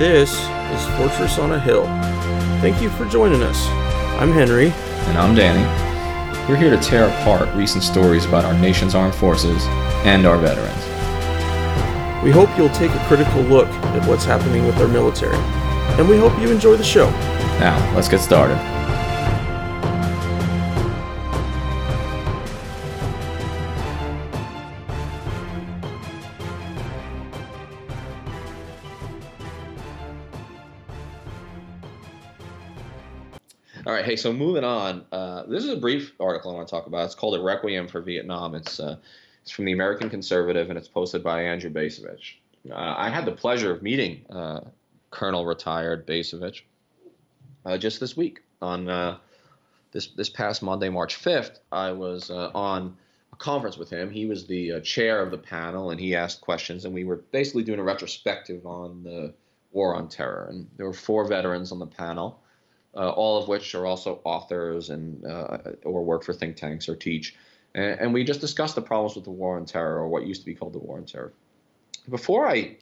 This is Fortress on a Hill. Thank you for joining us. I'm Henry. And I'm Danny. We're here to tear apart recent stories about our nation's armed forces and our veterans. We hope you'll take a critical look at what's happening with our military, and we hope you enjoy the show. Now, let's get started. Hey, so moving on. Uh, this is a brief article I want to talk about. It's called "A Requiem for Vietnam." It's uh, it's from the American Conservative, and it's posted by Andrew Bacevich. Uh, I had the pleasure of meeting uh, Colonel retired Bacevich uh, just this week on uh, this this past Monday, March fifth. I was on a conference with him. He was the chair of the panel, and he asked questions, and we were basically doing a retrospective on the war on terror. And there were four veterans on the panel uh, all of which are also authors and uh, or work for think tanks or teach. And, and, we just discussed the problems with the war on terror, or what used to be called the war on terror. Before I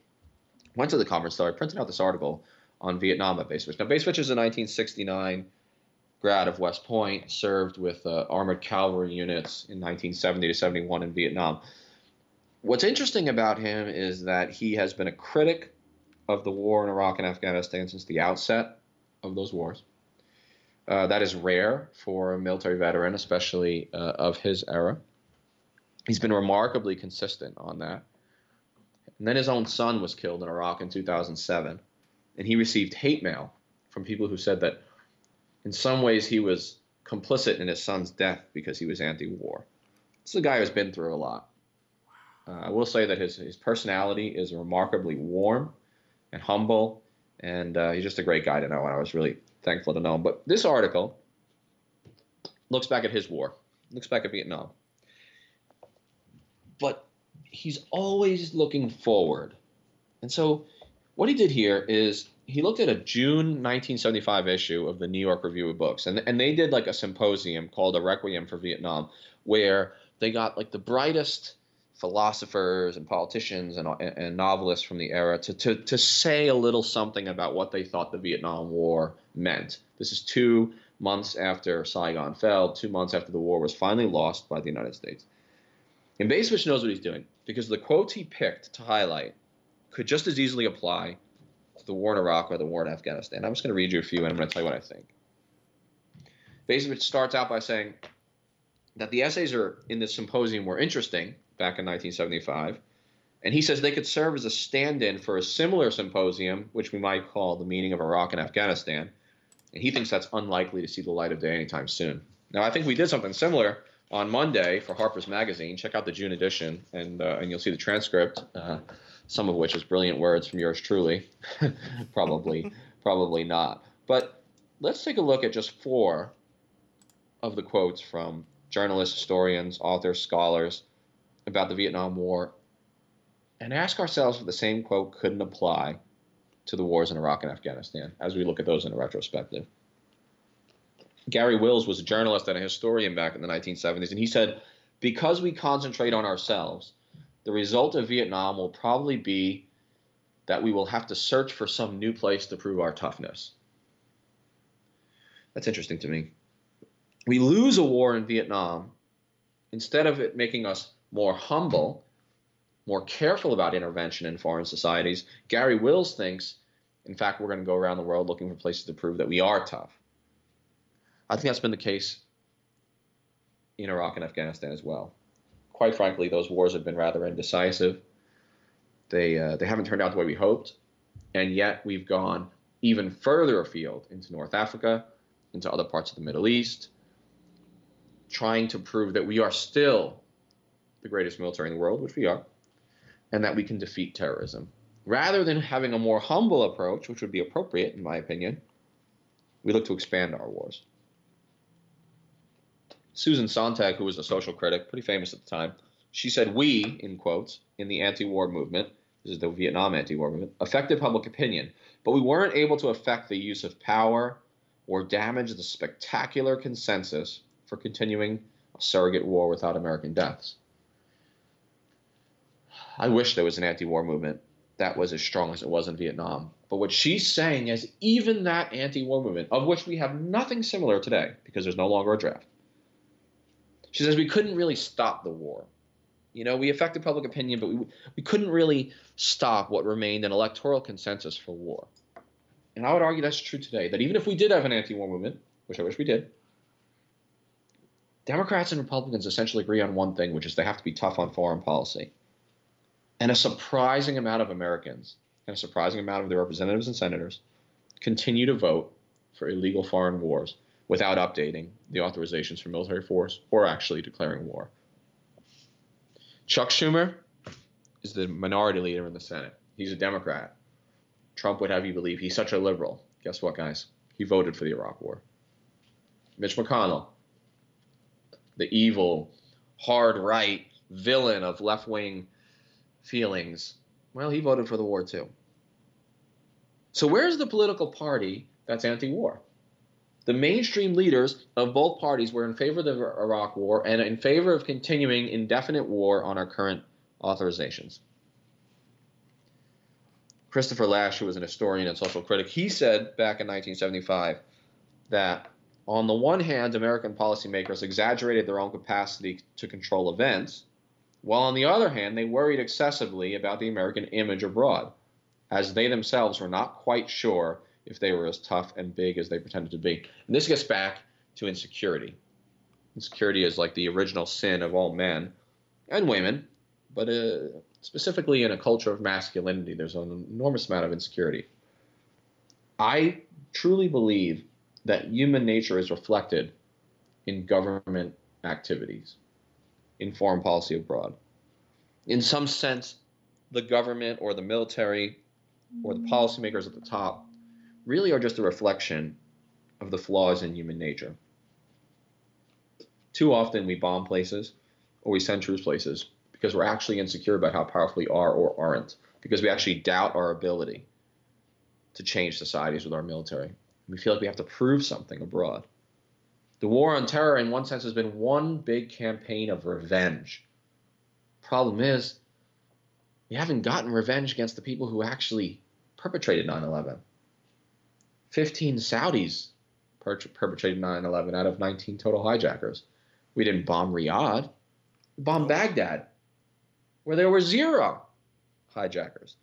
went to the conference, though, I printed out this article on Vietnam at Bacevich. Now, Bacevich is a 1969 grad of West Point, served with uh, armored cavalry units in 1970 to 71 in Vietnam. What's interesting about him is that he has been a critic of the war in Iraq and Afghanistan since the outset of those wars. Uh, that is rare for a military veteran, especially uh, of his era. He's been remarkably consistent on that. And then his own son was killed in Iraq in 2007, and he received hate mail from people who said that in some ways he was complicit in his son's death because he was anti-war. This is a guy who's been through a lot. Uh, I will say that his, his personality is remarkably warm and humble, and uh, he's just a great guy to know. And I was really thankful to know. But this article looks back at his war, looks back at Vietnam. But he's always looking forward. And so what he did here is he looked at a June 1975 issue of the New York Review of Books, and, and they did like a symposium called A Requiem for Vietnam, where they got like the brightest philosophers and politicians and, and novelists from the era to, to, to say a little something about what they thought the Vietnam War meant. This is two months after Saigon fell, two months after the war was finally lost by the United States. And Bacevich knows what he's doing because the quotes he picked to highlight could just as easily apply to the war in Iraq or the war in Afghanistan. I'm just going to read you a few and I'm going to tell you what I think. Bacevich starts out by saying that the essays are in this symposium were interesting back in 1975. And he says they could serve as a stand in for a similar symposium, which we might call the meaning of Iraq and Afghanistan. And he thinks that's unlikely to see the light of day anytime soon. Now, I think we did something similar on Monday for Harper's Magazine. Check out the June edition, and, uh, and you'll see the transcript, uh, some of which is brilliant words from yours truly. probably, probably not. But let's take a look at just four of the quotes from journalists, historians, authors, scholars about the Vietnam War and ask ourselves if the same quote couldn't apply to the wars in Iraq and Afghanistan as we look at those in a retrospective. Garry Wills was a journalist and a historian back in the 1970s, and he said, Because we concentrate on ourselves, the result of Vietnam will probably be that we will have to search for some new place to prove our toughness. That's interesting to me. We lose a war in Vietnam, instead of it making us more humble, more careful about intervention in foreign societies, Garry Wills thinks, in fact, we're going to go around the world looking for places to prove that we are tough. I think that's been the case in Iraq and Afghanistan as well. Quite frankly, those wars have been rather indecisive. They, uh, they haven't turned out the way we hoped, and yet we've gone even further afield into North Africa, into other parts of the Middle East, trying to prove that we are still the greatest military in the world, which we are, and that we can defeat terrorism. Rather than having a more humble approach, which would be appropriate, in my opinion, we look to expand our wars. Susan Sontag, who was a social critic, pretty famous at the time, she said, We, in quotes, in the anti war movement, this is the Vietnam anti war movement, affected public opinion, but we weren't able to affect the use of power or damage the spectacular consensus for continuing a surrogate war without American deaths. I wish there was an anti-war movement that was as strong as it was in Vietnam. But what she's saying is even that anti war movement, of which we have nothing similar today because there's no longer a draft, she says we couldn't really stop the war. You know, we affected public opinion, but we, we couldn't really stop what remained an electoral consensus for war. And I would argue that's true today, that even if we did have an anti war movement, which I wish we did, Democrats and Republicans essentially agree on one thing, which is they have to be tough on foreign policy. And a surprising amount of Americans and a surprising amount of their representatives and senators continue to vote for illegal foreign wars without updating the authorizations for military force or actually declaring war. Chuck Schumer is the minority leader in the Senate. He's a Democrat. Trump would have you believe he's such a liberal. Guess what, guys? He voted for the Iraq War. Mitch McConnell, the evil, hard right villain of left wing feelings, well, he voted for the war too. So, where's the political party that's anti war? The mainstream leaders of both parties were in favor of the Iraq war and in favor of continuing indefinite war on our current authorizations. Christopher Lasch, who was an historian and social critic, he said back in 1975 that on the one hand, American policymakers exaggerated their own capacity to control events, while on the other hand, they worried excessively about the American image abroad, as they themselves were not quite sure if they were as tough and big as they pretended to be. And this gets back to insecurity. Insecurity is like the original sin of all men and women, but uh, specifically in a culture of masculinity, there's an enormous amount of insecurity. I truly believe that human nature is reflected in government activities, in foreign policy abroad. In some sense, the government or the military or the policymakers at the top really are just a reflection of the flaws in human nature. Too often we bomb places or we send troops places because we're actually insecure about how powerful we are or aren't, because we actually doubt our ability to change societies with our military. We feel like we have to prove something abroad. The war on terror, in one sense, has been one big campaign of revenge. Problem is, we haven't gotten revenge against the people who actually perpetrated 9 11. 15 Saudis per- perpetrated 9 11 out of 19 total hijackers. We didn't bomb Riyadh, we bombed Baghdad, where there were zero hijackers.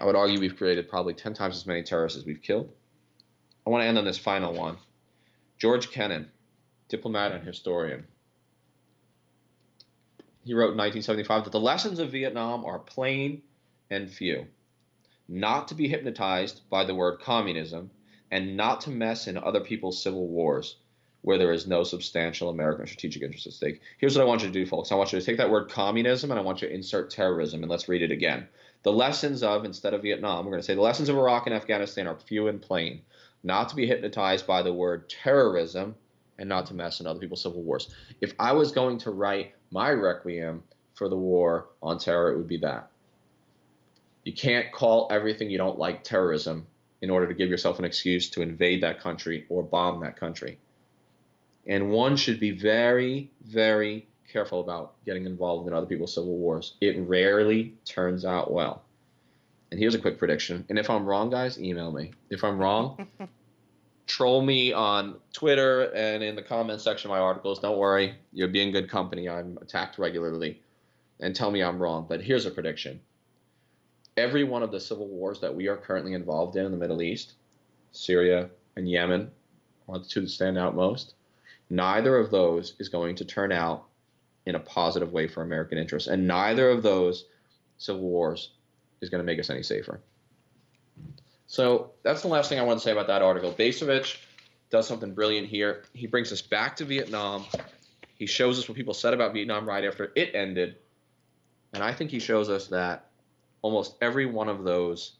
I would argue we've created probably 10 times as many terrorists as we've killed. I want to end on this final one. George Kennan, diplomat and historian. He wrote in 1975 that the lessons of Vietnam are plain and few. Not to be hypnotized by the word communism and not to mess in other people's civil wars where there is no substantial American strategic interest at stake. Here's what I want you to do, folks. I want you to take that word communism and I want you to insert terrorism, and let's read it again. The lessons of, instead of Vietnam, we're going to say the lessons of Iraq and Afghanistan are few and plain. Not to be hypnotized by the word terrorism and not to mess in other people's civil wars. If I was going to write my requiem for the war on terror, it would be that. You can't call everything you don't like terrorism in order to give yourself an excuse to invade that country or bomb that country. And one should be very, very careful about getting involved in other people's civil wars. It rarely turns out well. And here's a quick prediction. And if I'm wrong, guys, email me. If I'm wrong, troll me on Twitter and in the comment section of my articles. Don't worry, you'll be in good company. I'm attacked regularly. And tell me I'm wrong. But here's a prediction every one of the civil wars that we are currently involved in in the Middle East, Syria and Yemen, are the two that stand out most. Neither of those is going to turn out in a positive way for American interests. And neither of those civil wars is going to make us any safer. So that's the last thing I want to say about that article. Bacevich does something brilliant here. He brings us back to Vietnam. He shows us what people said about Vietnam right after it ended. And I think he shows us that almost every one of those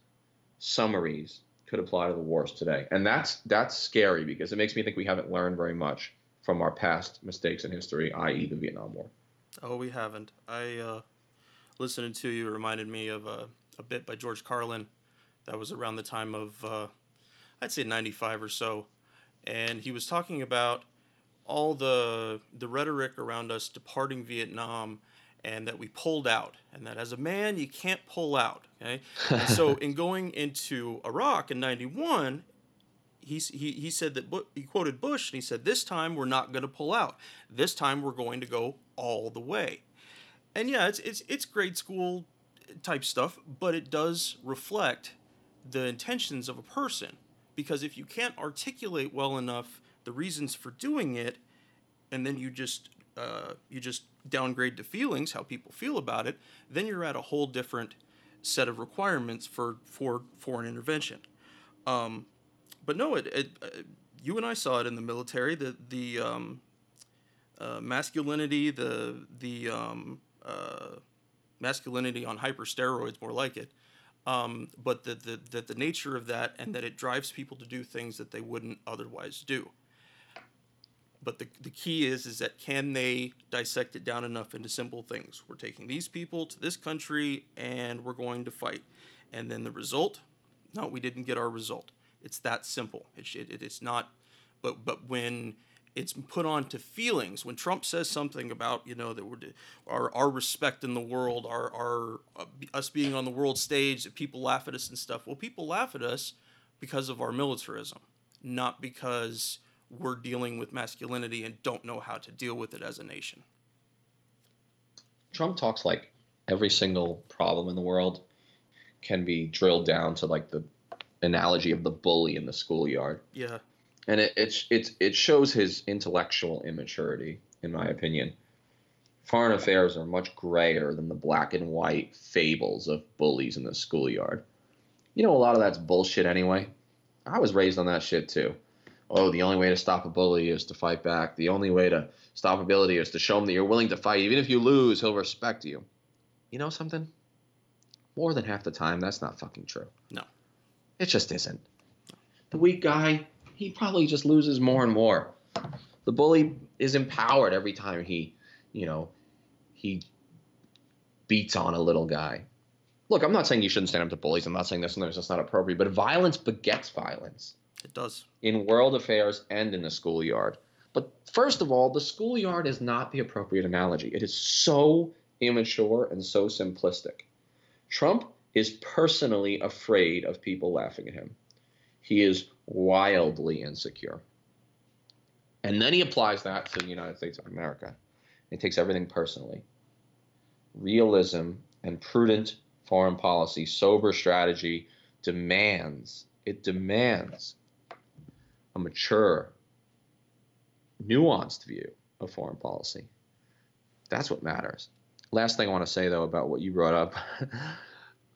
summaries could apply to the wars today. And that's that's scary because it makes me think we haven't learned very much from our past mistakes in history, i.e., the Vietnam War. Oh, we haven't. I uh, listening to you reminded me of a, a bit by George Carlin that was around the time of uh, I'd say 95 or so, and he was talking about all the the rhetoric around us departing Vietnam and that we pulled out, and that as a man you can't pull out. Okay, so in going into Iraq in '91, he, he, he said that he quoted Bush and he said, This time we're not going to pull out. This time we're going to go all the way. And yeah, it's, it's, it's grade school type stuff, but it does reflect the intentions of a person. Because if you can't articulate well enough the reasons for doing it, and then you just uh, you just downgrade to feelings, how people feel about it, then you're at a whole different set of requirements for for foreign intervention. Um, but no, it, it uh, you and I saw it in the military. The the um, uh, masculinity, the the um, uh, masculinity on hypersteroids, more like it. Um, but the, the, the, the nature of that and that it drives people to do things that they wouldn't otherwise do. But the, the key is is that can they dissect it down enough into simple things? We're taking these people to this country and we're going to fight. And then the result? No, we didn't get our result. It's that simple. It, it, it's not, but but when it's put on to feelings, when Trump says something about you know that we're our our respect in the world, our our uh, us being on the world stage, that people laugh at us and stuff. Well, people laugh at us because of our militarism, not because we're dealing with masculinity and don't know how to deal with it as a nation. Trump talks like every single problem in the world can be drilled down to like the analogy of the bully in the schoolyard. Yeah. And it it's it's it shows his intellectual immaturity, in my opinion. Foreign affairs are much grayer than the black and white fables of bullies in the schoolyard. You know, a lot of that's bullshit anyway. I was raised on that shit too. Oh, the only way to stop a bully is to fight back. The only way to stop ability is to show him that you're willing to fight. Even if you lose, he'll respect you. You know something? More than half the time, that's not fucking true. No. It just isn't. The weak guy, he probably just loses more and more. The bully is empowered every time he, you know, he beats on a little guy. Look, I'm not saying you shouldn't stand up to bullies. I'm not saying this and this is not appropriate, but violence begets violence. It does. In world affairs and in the schoolyard. But first of all, the schoolyard is not the appropriate analogy. It is so immature and so simplistic. Trump is personally afraid of people laughing at him. He is wildly insecure. And then he applies that to the United States of America. He takes everything personally. Realism and prudent foreign policy, sober strategy demands, it demands a mature, nuanced view of foreign policy. That's what matters. Last thing I want to say, though, about what you brought up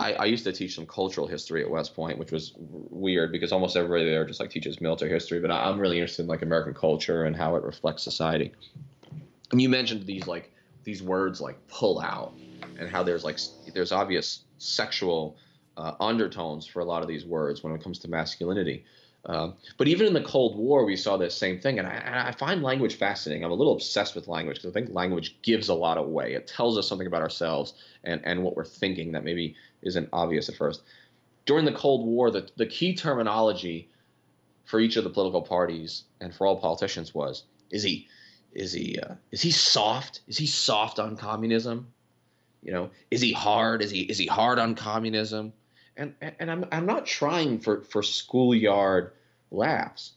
I, I, used to teach some cultural history at West Point, which was weird because almost everybody there just like teaches military history. But I, am really interested in like American culture and how it reflects society. And you mentioned these like these words like pull out and how there's like there's obvious sexual uh, undertones for a lot of these words when it comes to masculinity. Um, but even in the Cold War, we saw this same thing, and I, I find language fascinating. I'm a little obsessed with language because I think language gives a lot away. It tells us something about ourselves and, and what we're thinking that maybe isn't obvious at first. During the Cold War, the, the key terminology for each of the political parties and for all politicians was: is he is he uh, is he soft? Is he soft on communism? You know, is he hard? Is he is he hard on communism? And and I'm I'm not trying for for schoolyard laughs,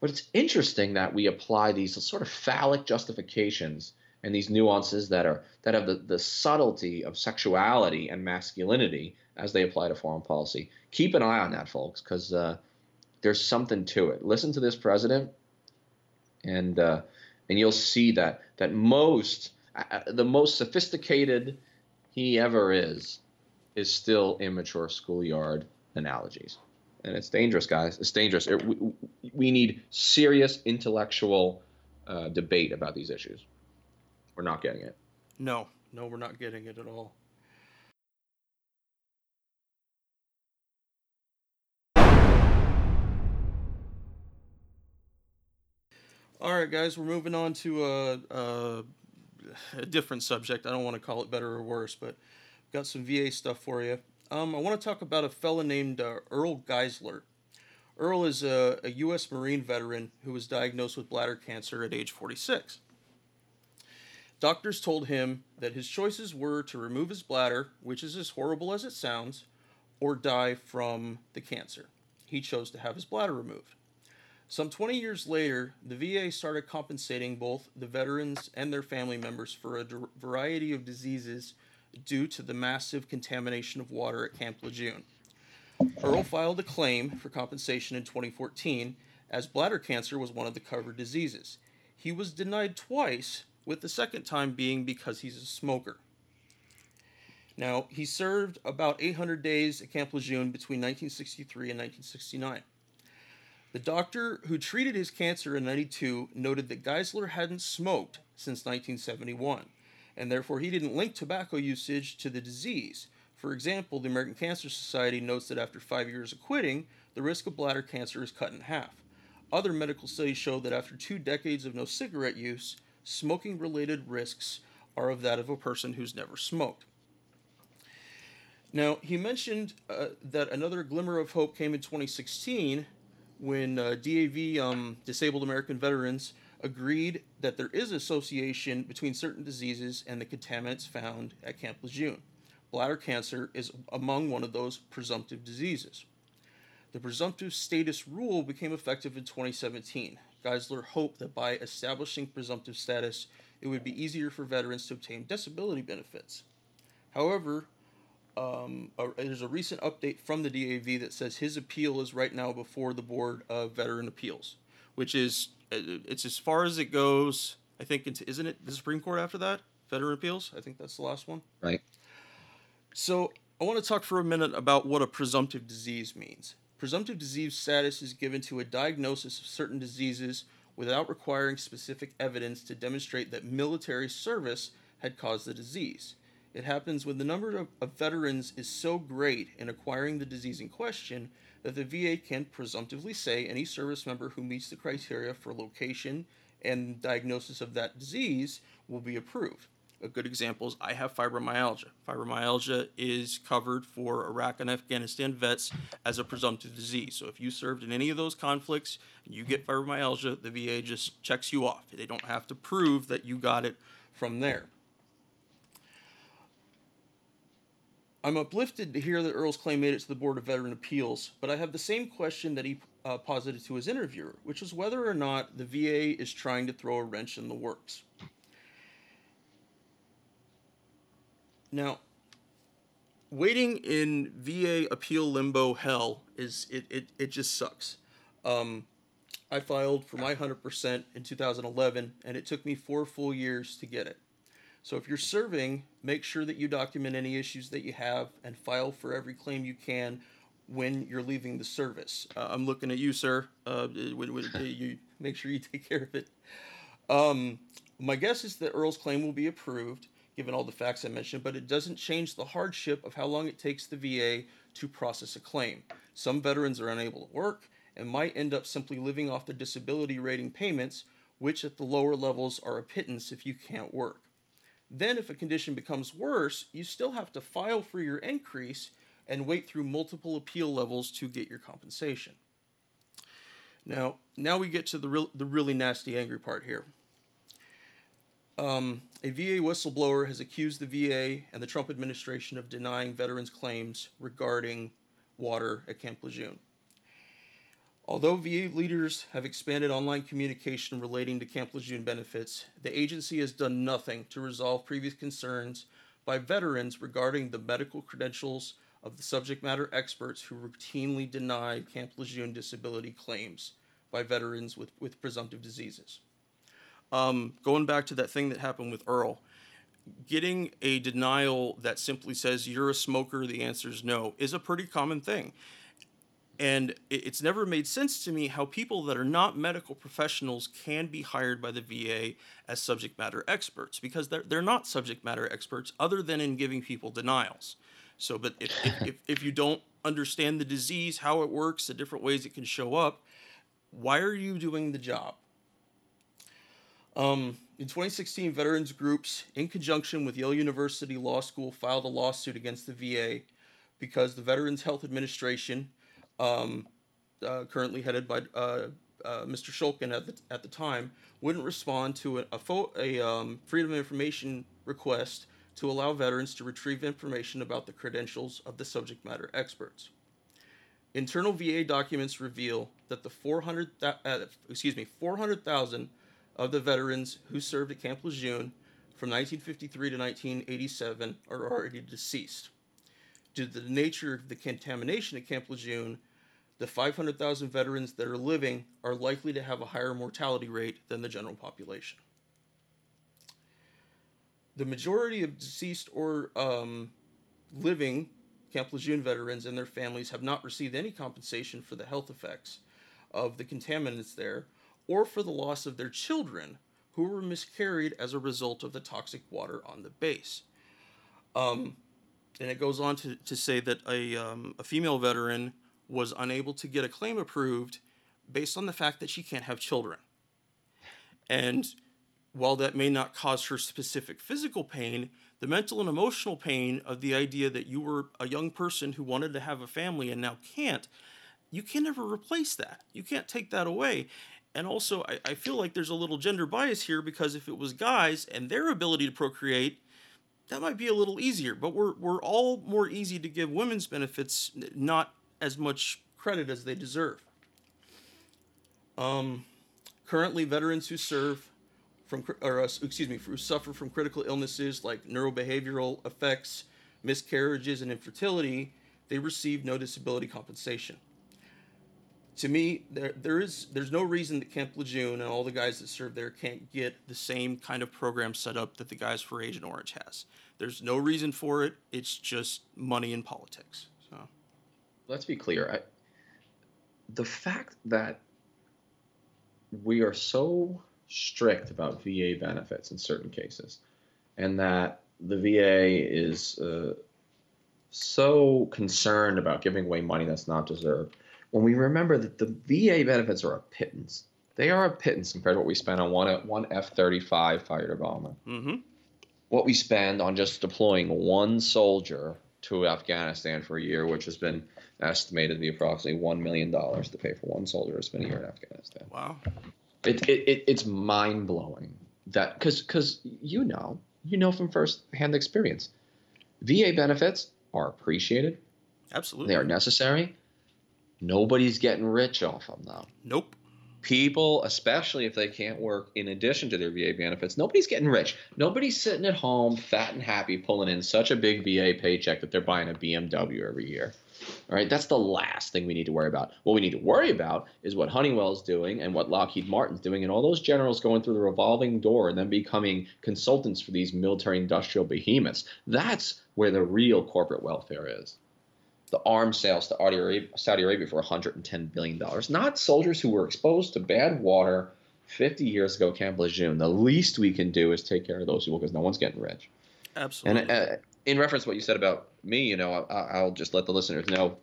but it's interesting that we apply these sort of phallic justifications and these nuances that are that have the, the subtlety of sexuality and masculinity as they apply to foreign policy. Keep an eye on that, folks, because uh, there's something to it. Listen to this president, and uh, and you'll see that that most uh, the most sophisticated he ever is is still immature schoolyard analogies. And it's dangerous, guys. It's dangerous. It, we, we, need serious intellectual uh, debate about these issues. We're not getting it. No, no, we're not getting it at all. All right, guys, we're moving on to a, a, a different subject. I don't want to call it better or worse, but got some VA stuff for you. Um, I want to talk about a fella named uh, Earl Geisler. Earl is a, a U.S. Marine veteran who was diagnosed with bladder cancer at age 46. Doctors told him that his choices were to remove his bladder, which is as horrible as it sounds, or die from the cancer. He chose to have his bladder removed. Some 20 years later, the VA started compensating both the veterans and their family members for a variety of diseases due to the massive contamination of water at Camp Lejeune. Earl filed a claim for compensation in 2014 as bladder cancer was one of the covered diseases. He was denied twice, with the second time being because he's a smoker. Now, he served about 800 days at Camp Lejeune between 1963 and 1969. The doctor who treated his cancer in 92 noted that Geisler hadn't smoked since 1971, and therefore he didn't link tobacco usage to the disease. For example, the American Cancer Society notes that after five years of quitting, the risk of bladder cancer is cut in half. Other medical studies show that after two decades of no cigarette use, smoking related risks are of that of a person who's never smoked. Now, he mentioned uh, that another glimmer of hope came in 2016 when uh, DAV, um, Disabled American Veterans, agreed that there is association between certain diseases and the contaminants found at Camp Lejeune. Bladder cancer is among one of those presumptive diseases. The presumptive status rule became effective in 2017. Geisler hoped that by establishing presumptive status, it would be easier for veterans to obtain disability benefits. However, um, a, there's a recent update from the DAV that says his appeal is right now before the Board of Veteran Appeals, which is Uh, it's as far as it goes. I think it's isn't it the Supreme Court after that Veteran Appeals? I think that's the last one. Right. So I want to talk for a minute about what a presumptive disease means. Presumptive disease status is given to a diagnosis of certain diseases without requiring specific evidence to demonstrate that military service had caused the disease. It happens when the number of, of, veterans is so great in acquiring the disease in question that the VA can presumptively say any service member who meets the criteria for location and diagnosis of that disease will be approved. A good example is I have fibromyalgia. Fibromyalgia is covered for Iraq and Afghanistan vets as a presumptive disease. So if you served in any of those conflicts and you get fibromyalgia, the VA just checks you off. They don't have to prove that you got it from there. I'm uplifted to hear that Earl's claim made it to the Board of Veteran Appeals, but I have the same question that he uh, posited to his interviewer, which is whether or not the VA is trying to throw a wrench in the works. Now, waiting in VA appeal limbo hell is it, it, it just sucks. Um, I filed for my 100% in 2011, and it took me four full years to get it. So if you're serving, make sure that you document any issues that you have and file for every claim you can when you're leaving the service. Uh, I'm looking at you, sir. Uh, you make sure you take care of it. Um, my guess is that Earl's claim will be approved, given all the facts I mentioned, but it doesn't change the hardship of how long it takes the VA to process a claim. Some veterans are unable to work and might end up simply living off the disability rating payments, which at the lower levels are a pittance if you can't work. Then, if a condition becomes worse, you still have to file for your increase and wait through multiple appeal levels to get your compensation. Now, now we get to the real, the really nasty, angry part here. Um, a VA whistleblower has accused the VA and the Trump administration of denying veterans' claims regarding water at Camp Lejeune. Although VA leaders have expanded online communication relating to Camp Lejeune benefits, the agency has done nothing to resolve previous concerns by veterans regarding the medical credentials of the subject matter experts who routinely denied Camp Lejeune disability claims by veterans with, with presumptive diseases. Um, going back to that thing that happened with Earl, getting a denial that simply says you're a smoker, the answer is no, is a pretty common thing. And it's never made sense to me how people that are not medical professionals can be hired by the VA as subject matter experts because they're, they're not subject matter experts other than in giving people denials. So, but if, if, if you don't understand the disease, how it works, the different ways it can show up, why are you doing the job? Um, in 2016, veterans groups, in conjunction with Yale University Law School, filed a lawsuit against the VA because the Veterans Health Administration um, uh, currently headed by uh, uh, Mr. Shulkin at the, at the time wouldn't respond to a, a, fo- a um, Freedom of Information request to allow veterans to retrieve information about the credentials of the subject matter experts. Internal VA documents reveal that the 400 uh, excuse me 400,000 of the veterans who served at Camp Lejeune from 1953 to 1987 are already deceased. Due to the nature of the contamination at Camp Lejeune, the 500,000 veterans that are living are likely to have a higher mortality rate than the general population. The majority of deceased or um, living Camp Lejeune veterans and their families have not received any compensation for the health effects of the contaminants there or for the loss of their children who were miscarried as a result of the toxic water on the base. Um, and it goes on to, to say that a, um, a female veteran was unable to get a claim approved based on the fact that she can't have children. And while that may not cause her specific physical pain, the mental and emotional pain of the idea that you were a young person who wanted to have a family and now can't, you can never replace that. You can't take that away. And also, I, I feel like there's a little gender bias here because if it was guys and their ability to procreate, that might be a little easier. But we're, we're all more easy to give women's benefits not as much credit as they deserve. Um, currently, veterans who serve from or uh, excuse me, who suffer from critical illnesses like neurobehavioral effects, miscarriages, and infertility, they receive no disability compensation. To me, there there is there's no reason that Camp Lejeune and all the guys that serve there can't get the same kind of program set up that the guys for Agent Orange has. There's no reason for it. It's just money and politics. So, let's be clear. I, the fact that we are so strict about VA benefits in certain cases, and that the VA is uh, so concerned about giving away money that's not deserved. When we remember that the VA benefits are a pittance, they are a pittance compared to what we spend on one one F thirty five fighter bomber. mm-hmm. What we spend on just deploying one soldier to Afghanistan for a year, which has been estimated to be approximately one million dollars to pay for one soldier to spend a year in Afghanistan. Wow. It, it, it it's mind blowing that because because you know you know from first hand experience, VA benefits are appreciated. Absolutely. They are necessary. Nobody's getting rich off them though. Nope. People, especially if they can't work in addition to their VA benefits, nobody's getting rich. Nobody's sitting at home fat and happy pulling in such a big VA paycheck that they're buying a BMW every year. All right, that's the last thing we need to worry about. What we need to worry about is what Honeywell's doing and what Lockheed Martin's doing, and all those generals going through the revolving door and then becoming consultants for these military industrial behemoths. That's where the real corporate welfare is. The arms sales to Saudi Arabia for $110 billion. Not soldiers who were exposed to bad water 50 years ago, Camp Lejeune. The least we can do is take care of those people because no one's getting rich. Absolutely. And uh, in reference to what you said about me, you know, I, will just let the listeners know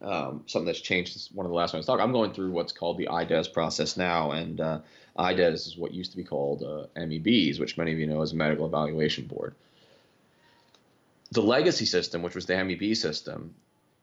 um, something that's changed since one of the last ones talk. I'm going through what's called the IDES process now, and uh, IDES is what used to be called uh, MEBs, which many of you know is a medical evaluation board. The legacy system, which was the MEB system,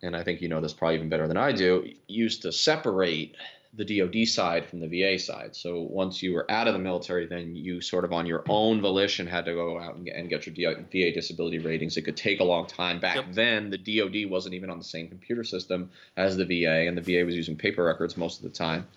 and I think you know this probably even better than I do, used to separate the DoD side from the VA side. So once you were out of the military, then you sort of on your own volition had to go out and get, and get your VA disability ratings. It could take a long time. Back yep. then, the DoD wasn't even on the same computer system as the VA, and the VA was using paper records most of the time.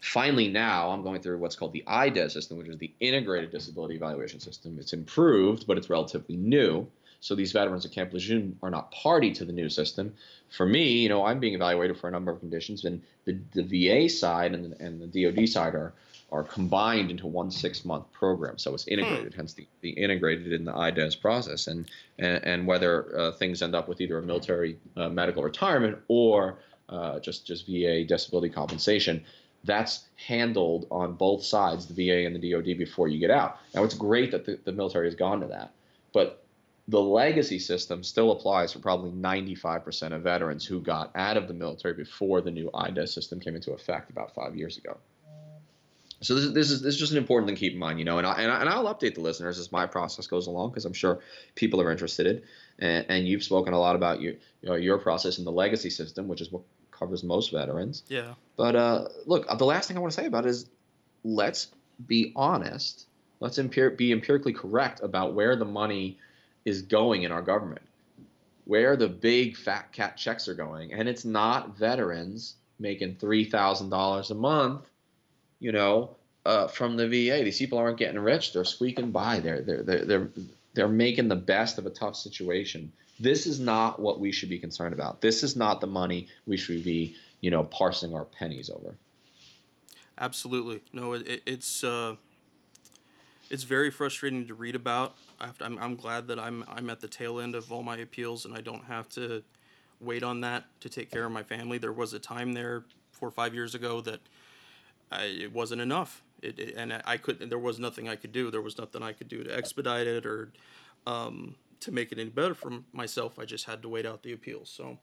Finally, now I'm going through what's called the IDES system, which is the Integrated Disability Evaluation System. It's improved, but it's relatively new. So these veterans at Camp Lejeune are not party to the new system. For me, you know, I'm being evaluated for a number of conditions, and the, the VA side and the, and the DoD side are are combined into one six month program. So it's integrated, hence the, the integrated in the IDES process. And and, and whether uh, things end up with either a military uh, medical retirement or uh, just just VA disability compensation, that's handled on both sides, the VA and the DoD, before you get out. Now it's great that the, the military has gone to that, but the legacy system still applies for probably 95% of veterans who got out of the military before the new IDES system came into effect about five years ago. So this, is this is this is just an important thing to keep in mind, you know, and I, and, I, and I'll update the listeners as my process goes along because I'm sure people are interested, and, and you've spoken a lot about your you know, your process in the legacy system, which is what covers most veterans. Yeah. But uh, look, the last thing I want to say about it is let's be honest. Let's empir- be empirically correct about where the money is going in our government, where the big fat cat checks are going. And it's not veterans making $3,000 a month, you know, uh, from the VA. These people aren't getting rich. They're squeaking by. They're, they're, they're, they're, they're making the best of a tough situation. This is not what we should be concerned about. This is not the money we should be, you know, parsing our pennies over. Absolutely. No, it, it's uh, it's very frustrating to read about. I am I'm glad that I'm I'm at the tail end of all my appeals and I don't have to wait on that to take care of my family. There was a time there four or five years ago that I, it wasn't enough. It, it, and I could there was nothing I could do. There was nothing I could do to expedite it or um, to make it any better for myself. I just had to wait out the appeals. So,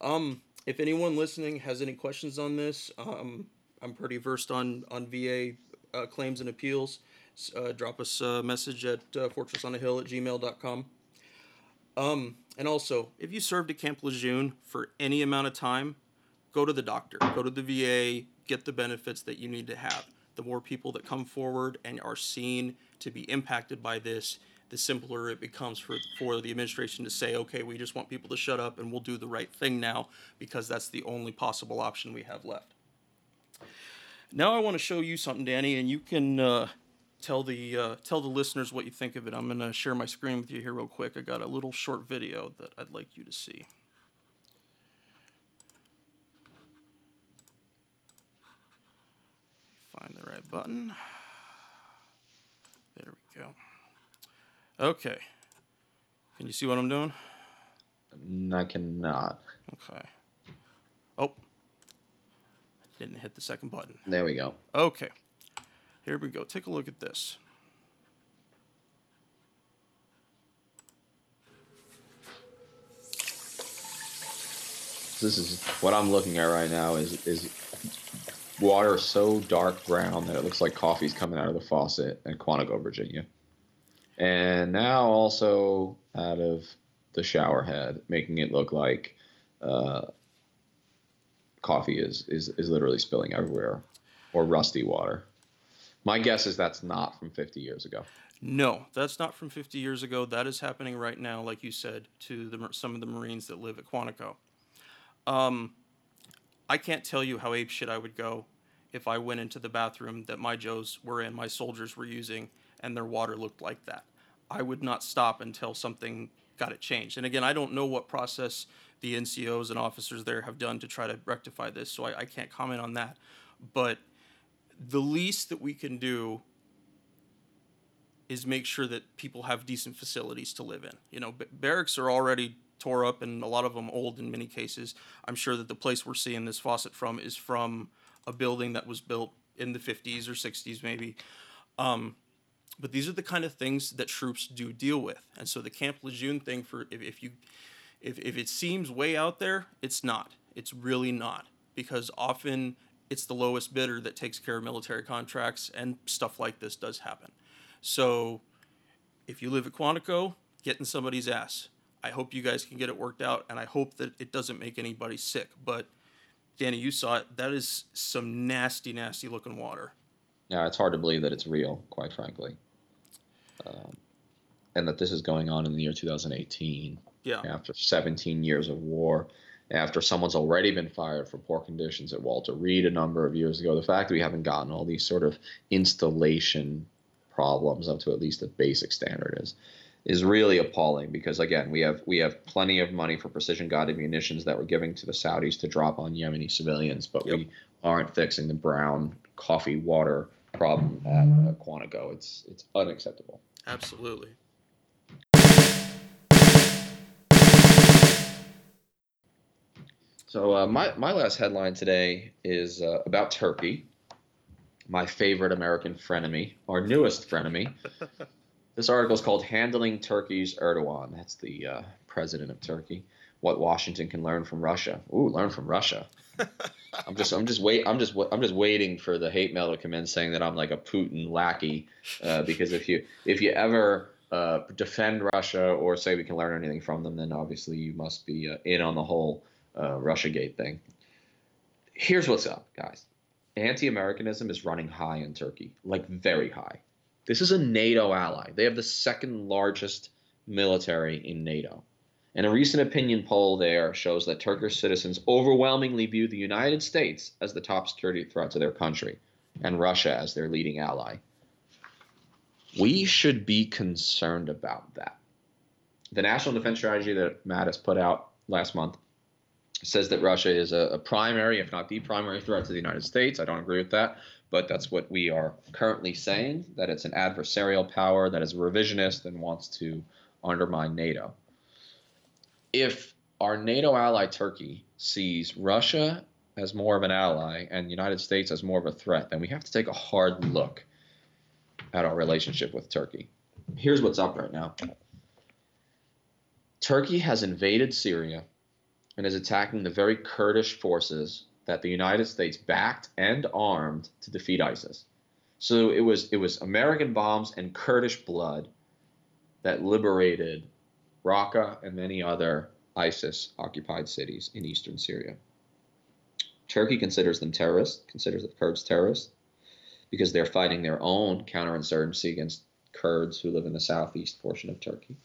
um, if anyone listening has any questions on this, um, I'm pretty versed on on VA uh, claims and appeals. Uh, drop us a message at uh, fortressonahill at gmail.com. Um, and also, if you served at Camp Lejeune for any amount of time, go to the doctor, go to the VA, get the benefits that you need to have. The more people that come forward and are seen to be impacted by this, the simpler it becomes for, for the administration to say, okay, we just want people to shut up and we'll do the right thing now because that's the only possible option we have left. Now I want to show you something, Danny, and you can uh, tell the uh, tell the listeners what you think of it. I'm gonna share my screen with you here real quick. I got a little short video that I'd like you to see. Find the right button. There we go. Okay. Can you see what I'm doing? I cannot. Okay. Oh, didn't hit the second button. There we go. Okay. Here we go. Take a look at this. This is what I'm looking at right now is is water so dark brown that it looks like coffee's coming out of the faucet in Quantico, Virginia. And now also out of the shower head, making it look like uh, coffee is, is is literally spilling everywhere, or rusty water. My guess is that's not from 50 years ago. No, that's not from 50 years ago. That is happening right now, like you said, to the, some of the Marines that live at Quantico. Um, I can't tell you how ape shit I would go if I went into the bathroom that my Joes were in, my soldiers were using, and their water looked like that. I would not stop until something got it changed. And again, I don't know what process the NCOs and officers there have done to try to rectify this, so I, I can't comment on that. But the least that we can do is make sure that people have decent facilities to live in. You know, barracks are already tore up and a lot of them old in many cases. I'm sure that the place we're seeing this faucet from is from a building that was built in the 50s or 60s maybe. Um, but these are the kind of things that troops do deal with. And so the Camp Lejeune thing for if, if you if, if it seems way out there, it's not. It's really not. Because often it's the lowest bidder that takes care of military contracts and stuff like this does happen. So if you live at Quantico, get in somebody's ass. I hope you guys can get it worked out and I hope that it doesn't make anybody sick. But Danny, you saw it. That is some nasty, nasty looking water. Yeah, it's hard to believe that it's real, quite frankly. Um, and that this is going on in the year 2018. Yeah. After 17 years of war, after someone's already been fired for poor conditions at Walter Reed a number of years ago, the fact that we haven't gotten all these sort of installation problems up to at least a basic standard is is really appalling because again we have we have plenty of money for precision guided munitions that we're giving to the Saudis to drop on Yemeni civilians, but yep. we aren't fixing the brown coffee water problem at uh, Quantico. It's it's unacceptable. Absolutely. So uh, my my last headline today is uh, about Turkey, my favorite American frenemy, our newest frenemy. this article is called "Handling Turkey's Erdogan." That's the uh, president of Turkey. What Washington can learn from Russia. Ooh, learn from Russia. I'm just I'm just wait I'm just I'm just waiting for the hate mail to come in saying that I'm like a Putin lackey uh, because if you if you ever uh, defend Russia or say we can learn anything from them, then obviously you must be uh, in on the whole uh, Russiagate thing. Here's what's up, guys. Anti-Americanism is running high in Turkey, like very high. This is a NATO ally. They have the second largest military in NATO. And a recent opinion poll there shows that Turkish citizens overwhelmingly view the United States as the top security threat to their country and Russia as their leading ally. We should be concerned about that. The National Defense Strategy that Mattis put out last month says that Russia is a, a, primary, if not the primary threat to the United States. I don't agree with that, but that's what we are currently saying that it's an adversarial power that is revisionist and wants to undermine NATO. If our NATO ally Turkey sees Russia as more of an ally and the United States as more of a threat, then we have to take a hard look at our relationship with Turkey. Here's what's up right now. Turkey has invaded Syria and is attacking the very Kurdish forces that the United States backed and armed to defeat ISIS. So it was it was American bombs and Kurdish blood that liberated Raqqa and many other ISIS occupied cities in eastern Syria. Turkey considers them terrorists, considers the Kurds terrorists, because they're fighting their own counterinsurgency against Kurds who live in the southeast portion of Turkey.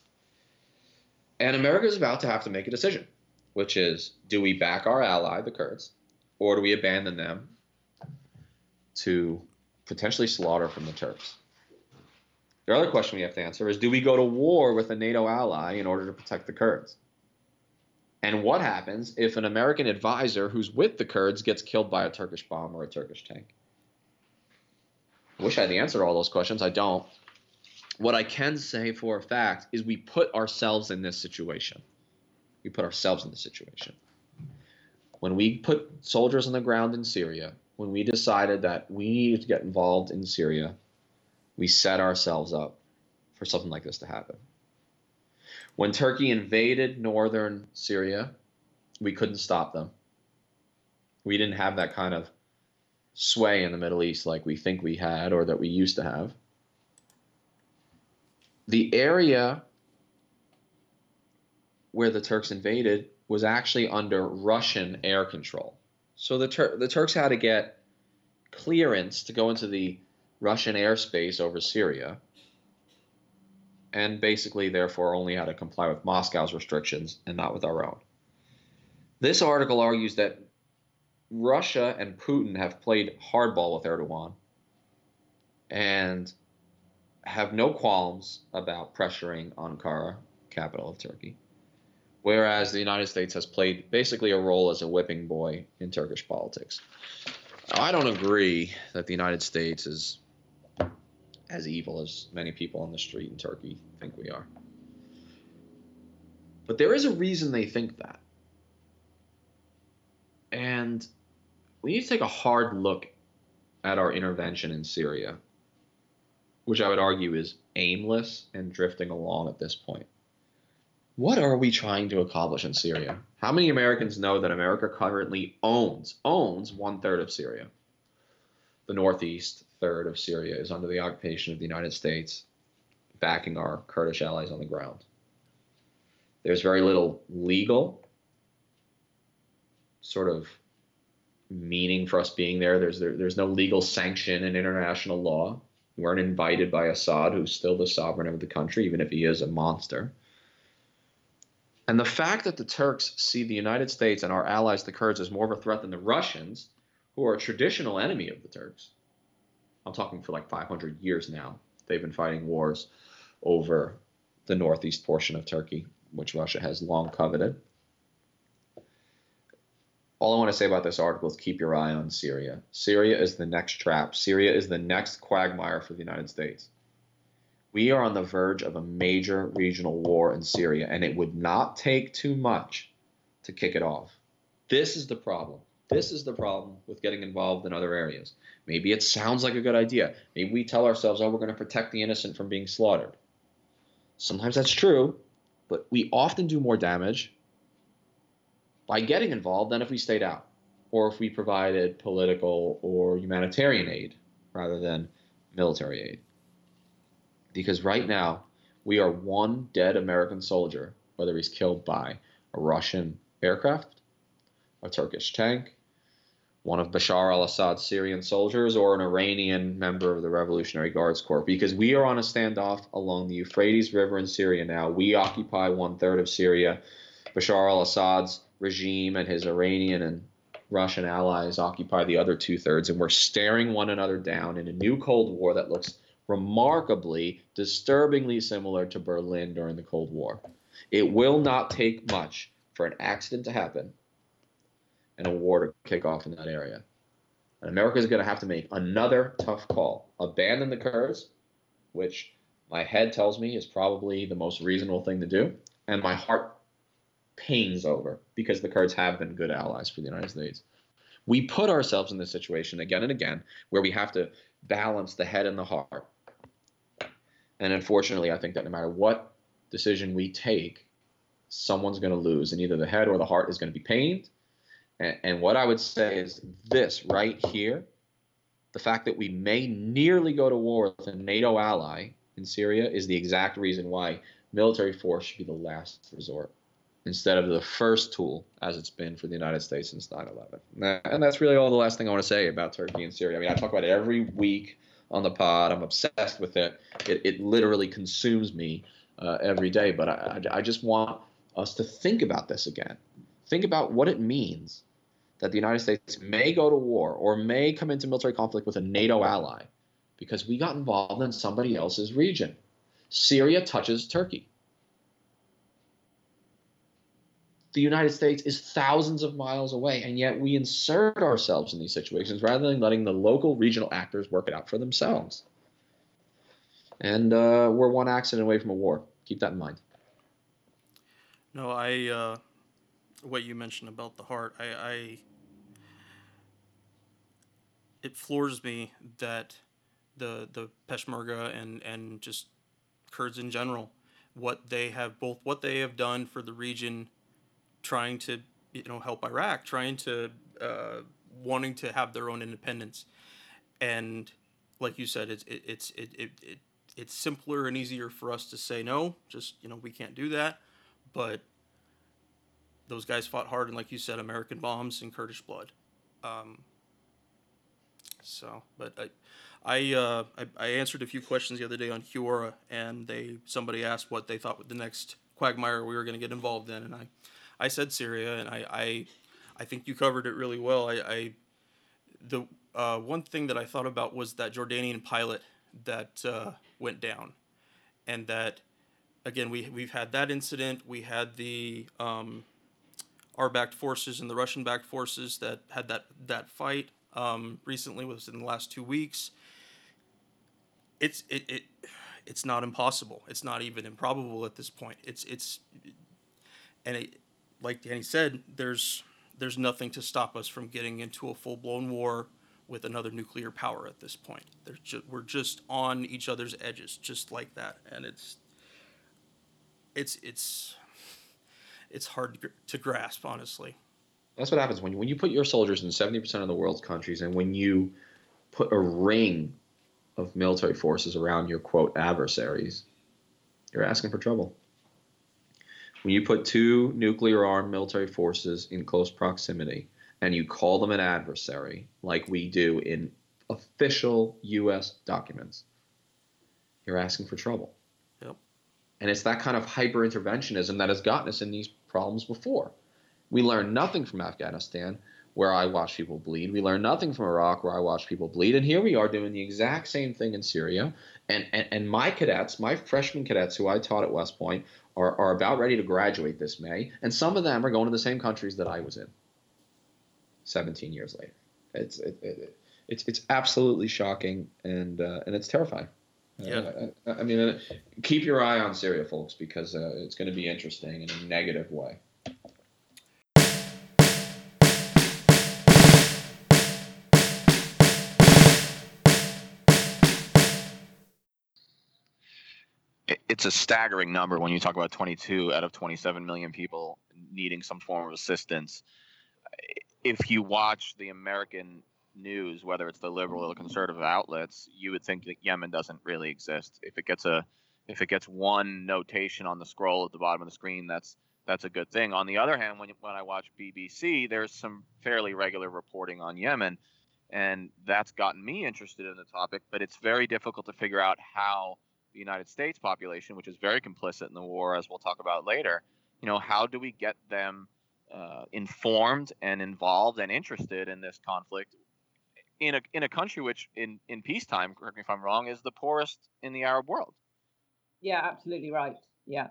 And America is about to have to make a decision which is do we back our ally, the Kurds, or do we abandon them to potentially slaughter from the Turks? The other question we have to answer is do we go to war with a NATO ally in order to protect the Kurds? And what happens if an American advisor who's with the Kurds gets killed by a Turkish bomb or a Turkish tank? I wish I had the answer to all those questions. I don't. What I can say for a fact is we put ourselves in this situation we put ourselves in the situation. When we put soldiers on the ground in Syria, when we decided that we needed to get involved in Syria, we set ourselves up for something like this to happen. When Turkey invaded northern Syria, we couldn't stop them. We didn't have that kind of sway in the Middle East like we think we had or that we used to have. The area where the Turks invaded was actually under Russian air control. So the Tur- the Turks had to get clearance to go into the Russian airspace over Syria, and basically, therefore, only had to comply with Moscow's restrictions and not with our own. This article argues that Russia and Putin have played hardball with Erdogan and have no qualms about pressuring Ankara, capital of Turkey whereas the United States has played basically a role as a whipping boy in Turkish politics. I don't agree that the United States is as evil as many people on the street in Turkey think we are. But there is a reason they think that. And we need to take a hard look at our intervention in Syria, which I would argue is aimless and drifting along at this point what are we trying to accomplish in Syria? How many Americans know that America currently owns owns one third of Syria? The northeast third of Syria is under the occupation of the United States, backing our Kurdish allies on the ground. There's very little legal sort of meaning for us being there. There's there, there's no legal sanction in international law. We weren't invited by Assad, who's still the sovereign of the country, even if he is a monster. And the fact that the Turks see the United States and our allies, the Kurds, as more of a threat than the Russians, who are a traditional enemy of the Turks. I'm talking for like 500 years now. They've been fighting wars over the northeast portion of Turkey, which Russia has long coveted. All I want to say about this article is keep your eye on Syria. Syria is the next trap. Syria is the next quagmire for the United States. We are on the verge of a major regional war in Syria, and it would not take too much to kick it off. This is the problem. This is the problem with getting involved in other areas. Maybe it sounds like a good idea. Maybe we tell ourselves, oh, we're going to protect the innocent from being slaughtered. Sometimes that's true, but we often do more damage by getting involved than if we stayed out or if we provided political or humanitarian aid rather than military aid. Because right now, we are one dead American soldier, whether he's killed by a Russian aircraft a Turkish tank, one of Bashar al Assad's Syrian soldiers, or an Iranian member of the Revolutionary Guards Corps. Because we are on a standoff along the Euphrates River in Syria now. We occupy one third of Syria. Bashar al Assad's regime and his Iranian and Russian allies occupy the other two thirds, and we're staring one another down in a new Cold War that looks remarkably, disturbingly similar to Berlin during the Cold War. It will not take much for an accident to happen and a war to kick off in that area. And America is going to have to make another tough call abandon the Kurds, which my head tells me is probably the most reasonable thing to do, and my heart pains over because the Kurds have been good allies for the United States. We put ourselves in this situation again and again where we have to balance the head and the heart. And unfortunately, I think that no matter what decision we take, someone's going to lose, and either the head or the heart is going to be pained. And, and what I would say is this right here the fact that we may nearly go to war with a NATO ally in Syria is the exact reason why military force should be the last resort instead of the first tool as it's been for the United States since 9/11. And that's really all the last thing I want to say about Turkey and Syria. I mean, I talk about it every week on the pod. I'm obsessed with it. It, it literally consumes me uh, every day. But I, I, I just want us to think about this again. Think about what it means that the United States may go to war or may come into military conflict with a NATO ally because we got involved in somebody else's region. Syria touches Turkey. The United States is thousands of miles away, and yet we insert ourselves in these situations rather than letting the local regional actors work it out for themselves. And uh, we're one accident away from a war. Keep that in mind. No, I. Uh, what you mentioned about the heart, I, I. It floors me that the the Peshmerga and and just Kurds in general, what they have both what they have done for the region, trying to you know help Iraq, trying to uh, wanting to have their own independence, and like you said, it's it, it's it, it, it it's simpler and easier for us to say no, just you know we can't do that, but those guys fought hard and like you said, American bombs and Kurdish blood. Um, so, but I. I, uh, I, I answered a few questions the other day on Quora, and they somebody asked what they thought the next quagmire we were going to get involved in, and I, I said Syria, and I, I, I think you covered it really well. I, I the uh, one thing that I thought about was that Jordanian pilot that uh, went down, and that again we we've had that incident. We had the um, our backed forces and the Russian backed forces that had that that fight um, recently was in the last two weeks. It's it, it it's not impossible. It's not even improbable at this point. It's it's and it, like Danny said, there's there's nothing to stop us from getting into a full blown war with another nuclear power at this point. Ju- we're just on each other's edges, just like that, and it's it's it's it's hard to grasp, honestly. That's what happens when you when you put your soldiers in seventy percent of the world's countries, and when you put a ring of military forces around your quote adversaries, you're asking for trouble. When you put two nuclear armed military forces in close proximity and you call them an adversary, like we do in official U.S. documents, you're asking for trouble. Yep. And it's that kind of hyper interventionism that has gotten us in these problems before. We learned nothing from Afghanistan, where I watched people bleed. We learned nothing from Iraq, where I watched people bleed. And here we are doing the exact same thing in Syria. And, and, and my cadets, my freshman cadets who I taught at West Point, are, are about ready to graduate this May. And some of them are going to the same countries that I was in 17 years later. It's, it, it, it's, it's absolutely shocking and, uh, and it's terrifying. Yeah. I, I, mean, uh, keep your eye on Syria, folks, because uh, it's going to be interesting in a negative way. It's a staggering number when you talk about 22 out of 27 million people needing some form of assistance. If you watch the American news, whether it's the liberal or the conservative outlets, you would think that Yemen doesn't really exist. If it gets a if it gets one notation on the scroll at the bottom of the screen that's that's a good thing. On the other hand, when when I watch BBC, there's some fairly regular reporting on Yemen, and that's gotten me interested in the topic. But it's very difficult to figure out how the United States population, which is very complicit in the war, as we'll talk about later, you know, how do we get them uh, informed and involved and interested in this conflict in a in a country which in in peacetime, correct me if I'm wrong, is the poorest in the Arab world. Yeah, absolutely right. Yeah,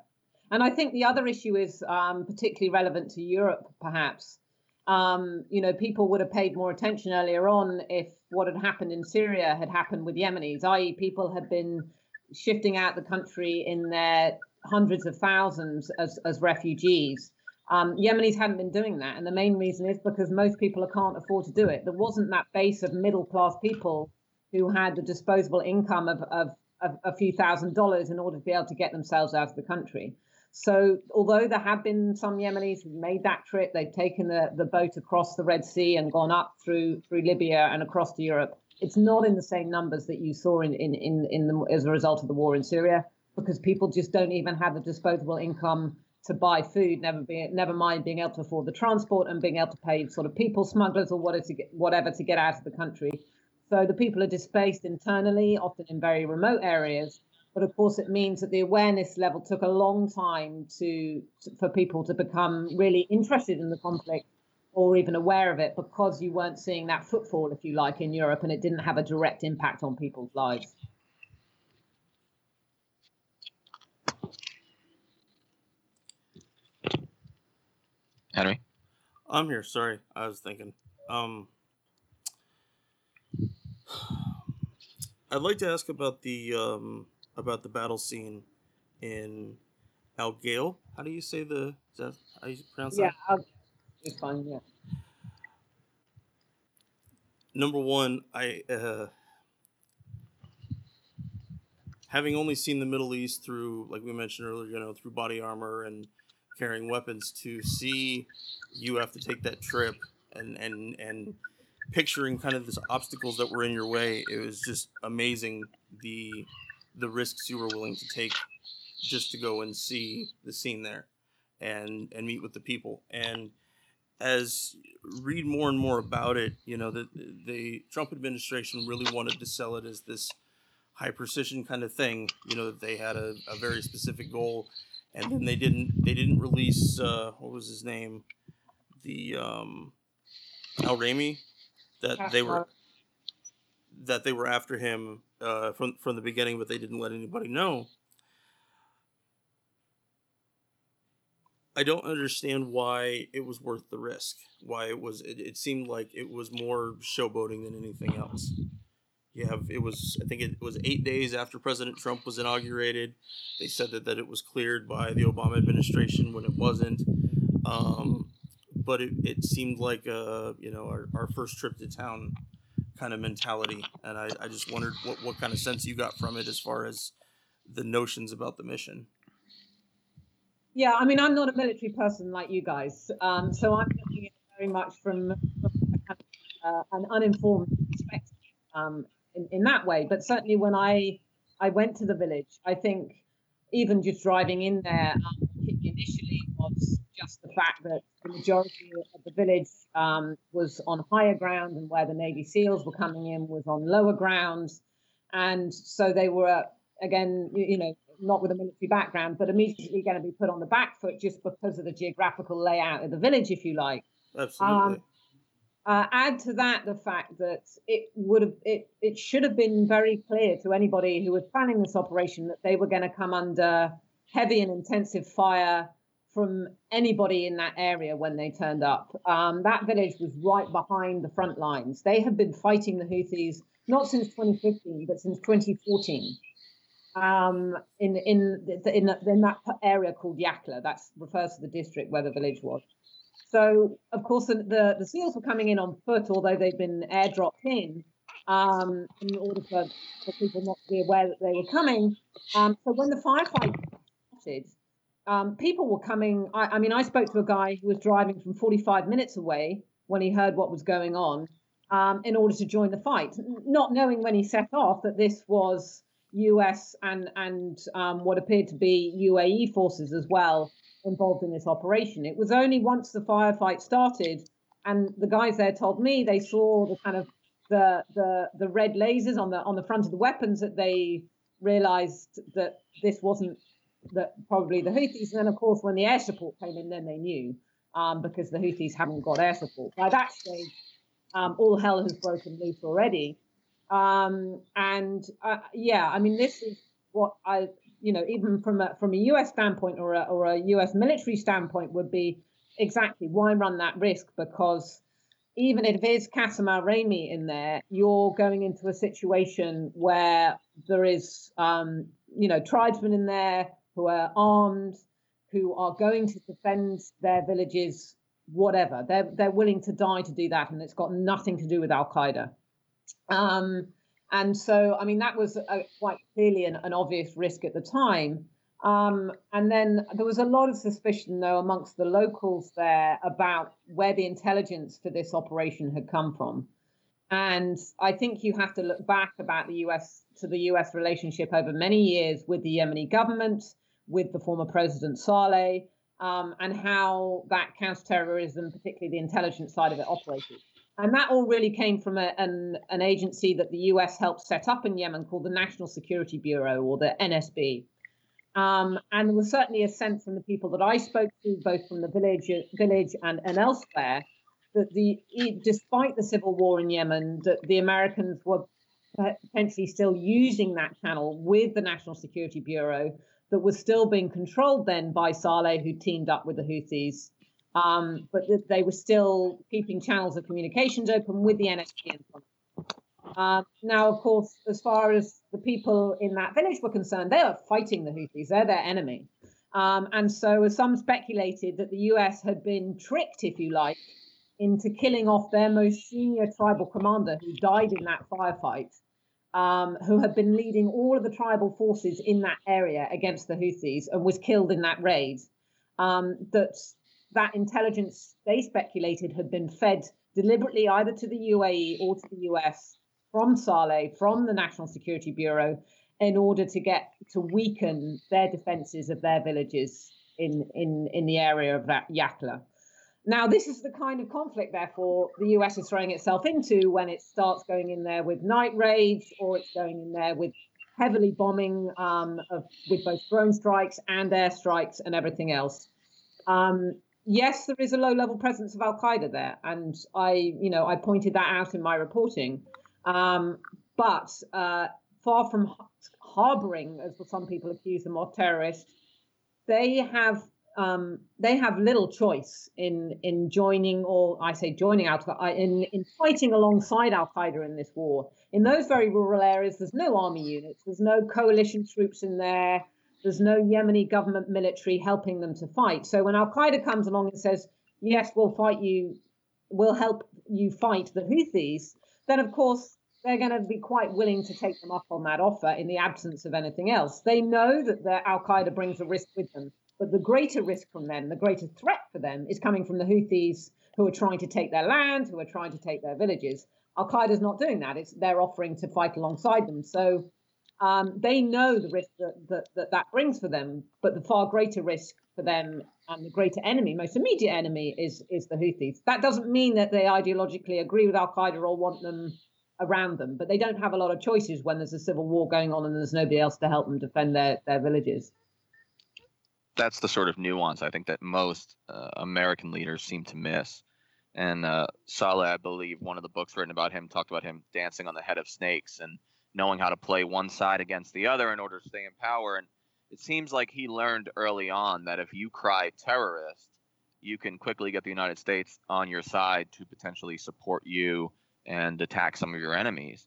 and I think the other issue is um, particularly relevant to Europe, perhaps. Um, you know, people would have paid more attention earlier on if what had happened in Syria had happened with Yemenis, i.e., people had been shifting out the country in their hundreds of thousands as, as refugees. Um, Yemenis hadn't been doing that, and the main reason is because most people can't afford to do it. There wasn't that base of middle class people who had the disposable income of, of, of a few thousand dollars in order to be able to get themselves out of the country. So, although there have been some Yemenis who made that trip, they've taken the, the boat across the Red Sea and gone up through through Libya and across to Europe. It's not in the same numbers that you saw in in in, in the, as a result of the war in Syria, because people just don't even have the disposable income to buy food, never be, never mind being able to afford the transport and being able to pay sort of people smugglers or whatever to get, whatever to get out of the country. So the people are displaced internally, often in very remote areas, but of course, it means that the awareness level took a long time to, to, for people to become really interested in the conflict or even aware of it because you weren't seeing that footfall, if you like, in Europe, and it didn't have a direct impact on people's lives. Henry, I'm here. Sorry, I was thinking. Um, I'd like to ask about the um, about the battle scene in Algail. How do you say the? Is that how you pronounce Yeah, that? It's fine. Yeah. Number one, I uh, having only seen the Middle East through, like we mentioned earlier, you know, through body armor and carrying weapons, to see you have to take that trip and and and picturing kind of the obstacles that were in your way, it was just amazing the the risks you were willing to take just to go and see the scene there and and meet with the people and as read more and more about it you know the the Trump administration really wanted to sell it as this high precision kind of thing you know that they had a, a very specific goal. And then they didn't they didn't release uh, what was his name? The um Al Raimi that they were that they were after him uh, from from the beginning, but they didn't let anybody know. I don't understand why it was worth the risk. Why it was it, it seemed like it was more showboating than anything else. You have it was I think it was eight days after President Trump was inaugurated. They said that, that it was cleared by the Obama administration when it wasn't. Um, but it, it seemed like uh, you know our, our first trip to town kind of mentality. And I, I just wondered what, what kind of sense you got from it as far as the notions about the mission. Yeah, I mean, I'm not a military person like you guys, um, so I'm looking at very much from, from uh, an uninformed perspective um, in, in that way. But certainly, when I I went to the village, I think even just driving in there um, initially was just the fact that the majority of the village um, was on higher ground, and where the Navy SEALs were coming in was on lower ground, and so they were again, you, you know, not with a military background, but immediately going to be put on the back foot just because of the geographical layout of the village, if you like. Absolutely. Um, uh, add to that the fact that it would have it, it should have been very clear to anybody who was planning this operation that they were going to come under heavy and intensive fire from anybody in that area when they turned up. Um, that village was right behind the front lines. They have been fighting the Houthis not since 2015, but since 2014 um, in in in, in that area called Yakla. That refers to the district where the village was. So, of course, the, the, seals were coming in on foot, although they'd been airdropped in um, in order for, for people not to be aware that they were coming. Um, so when the firefight started, um, people were coming. I, I, mean, I spoke to a guy who was driving from 45 minutes away when he heard what was going on um, in order to join the fight, not knowing when he set off that this was US and and um, what appeared to be UAE forces as well involved in this operation. It was only once the firefight started and the guys there told me they saw the kind of the the the red lasers on the on the front of the weapons that they realized that this wasn't that probably the Houthis. And then of course when the air support came in, then they knew um, because the Houthis haven't got air support. By that stage, um, all hell has broken loose already. Um, and uh, yeah, I mean, this is what I, you know, even from a from a U.S. standpoint or a, or a U.S. military standpoint, would be exactly why run that risk because even if it's Qassem al-Raymi in there, you're going into a situation where there is, um, you know, tribesmen in there who are armed, who are going to defend their villages, whatever. They're they're willing to die to do that, and it's got nothing to do with Al Qaeda. Um, and so, I mean, that was a, quite clearly an, an, obvious risk at the time. Um, and then there was a lot of suspicion, though, amongst the locals there about where the intelligence for this operation had come from. And I think you have to look back about the US to the US relationship over many years with the Yemeni government, with the former President Saleh, um, and how that counterterrorism, particularly the intelligence side of it, operated. And that all really came from a, an, an agency that the US helped set up in Yemen called the National Security Bureau or the NSB. Um, and there was certainly a sense from the people that I spoke to, both from the village, village and, and elsewhere, that the despite the civil war in Yemen, that the Americans were potentially still using that channel with the National Security Bureau that was still being controlled then by Saleh, who teamed up with the Houthis. Um, but they were still keeping channels of communications open with the NSB um, now, of course, as far as the people in that village were concerned, they are fighting the Houthis. They're their enemy. Um, and so, as some speculated that the US had been tricked, if you like, into killing off their most senior tribal commander who died in that firefight, um, who had been leading all of the tribal forces in that area against the Houthis and was killed in that raid. Um, that that intelligence they speculated had been fed deliberately either to the UAE or to the US from Saleh, from the National Security Bureau, in order to get to weaken their defences of their villages in, in, in the area of that Yakla. Now, this is the kind of conflict, therefore, the US is throwing itself into when it starts going in there with night raids or it's going in there with heavily bombing um, of, with both drone strikes and airstrikes and everything else. Um, yes, there is a low level presence of Al Qaeda there. And I, you know, I pointed that out in my reporting. Um, but uh, far from harboring, as some people accuse them of, terrorists, they have um, they have little choice in in joining, or I say joining Al in in fighting alongside Al Qaeda in this war. In those very rural areas, there's no army units, there's no coalition troops in there, there's no Yemeni government military helping them to fight. So when Al Qaeda comes along and says, "Yes, we'll fight you, we'll help you fight the Houthis," then of course they're going to be quite willing to take them up on that offer in the absence of anything else. They know that Al Qaeda brings a risk with them, but the greater risk from them, the greater threat for them, is coming from the Houthis who are trying to take their land, who are trying to take their villages. Al Qaeda's not doing that; it's they're offering to fight alongside them. So um, they know the risk that, that, that that brings for them, but the far greater risk for them and the greater enemy, most immediate enemy, is is the Houthis. That doesn't mean that they ideologically agree with Al Qaeda or want them around them, but they don't have a lot of choices when there's a civil war going on and there's nobody else to help them defend their, their villages. That's the sort of nuance I think that most uh, American leaders seem to miss. And uh, Saleh, I believe, one of the books written about him talked about him dancing on the head of snakes and knowing how to play one side against the other in order to stay in power. And it seems like he learned early on that if you cry terrorist, you can quickly get the United States on your side to potentially support you and attack some of your enemies.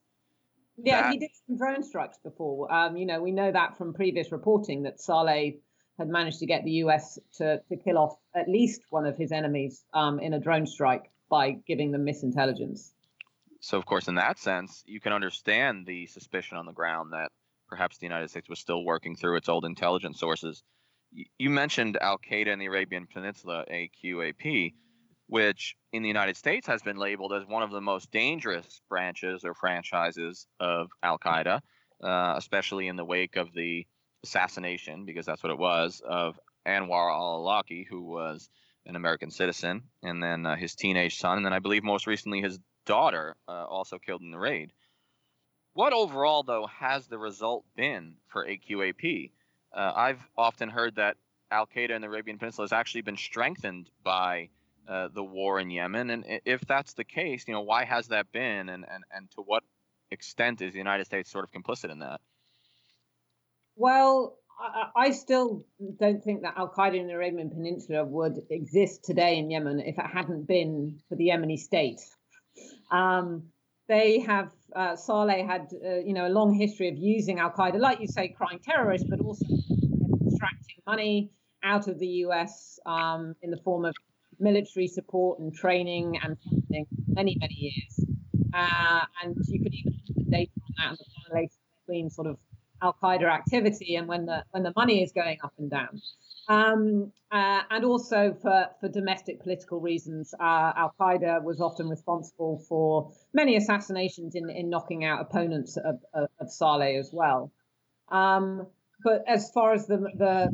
Yeah, that... he did some drone strikes before. Um, you know, we know that from previous reporting that Saleh had managed to get the US to, to kill off at least one of his enemies um, in a drone strike by giving them misintelligence. So, of course, in that sense, you can understand the suspicion on the ground that perhaps the United States was still working through its old intelligence sources. You mentioned Al Qaeda in the Arabian Peninsula, AQAP which in the United States has been labeled as one of the most dangerous branches or franchises of Al Qaeda, uh, especially in the wake of the assassination, because that's what it was, of Anwar al-Awlaki, who was an American citizen, and then uh, his teenage son, and then I believe most recently his daughter, uh, also killed in the raid. What overall, though, has the result been for AQAP? Uh, I've often heard that Al Qaeda in the Arabian Peninsula has actually been strengthened by uh, the war in Yemen, and if that's the case, you know, why has that been, and and and to what extent is the United States sort of complicit in that? Well, I, I still don't think that Al Qaeda in the Arabian Peninsula would exist today in Yemen if it hadn't been for the Yemeni state. Um, they have uh, Saleh had uh, you know a long history of using Al Qaeda, like you say, crying terrorists, but also extracting money out of the U.S. Um, in the form of military support and training and funding many many years. Uh, and you could even look at the data on that and the correlation between sort of Al Qaeda activity and when the when the money is going up and down. Um, uh, and also for, for domestic political reasons, uh, Al Qaeda was often responsible for many assassinations in, in knocking out opponents of, of, of Saleh as well. Um, but as far as the, the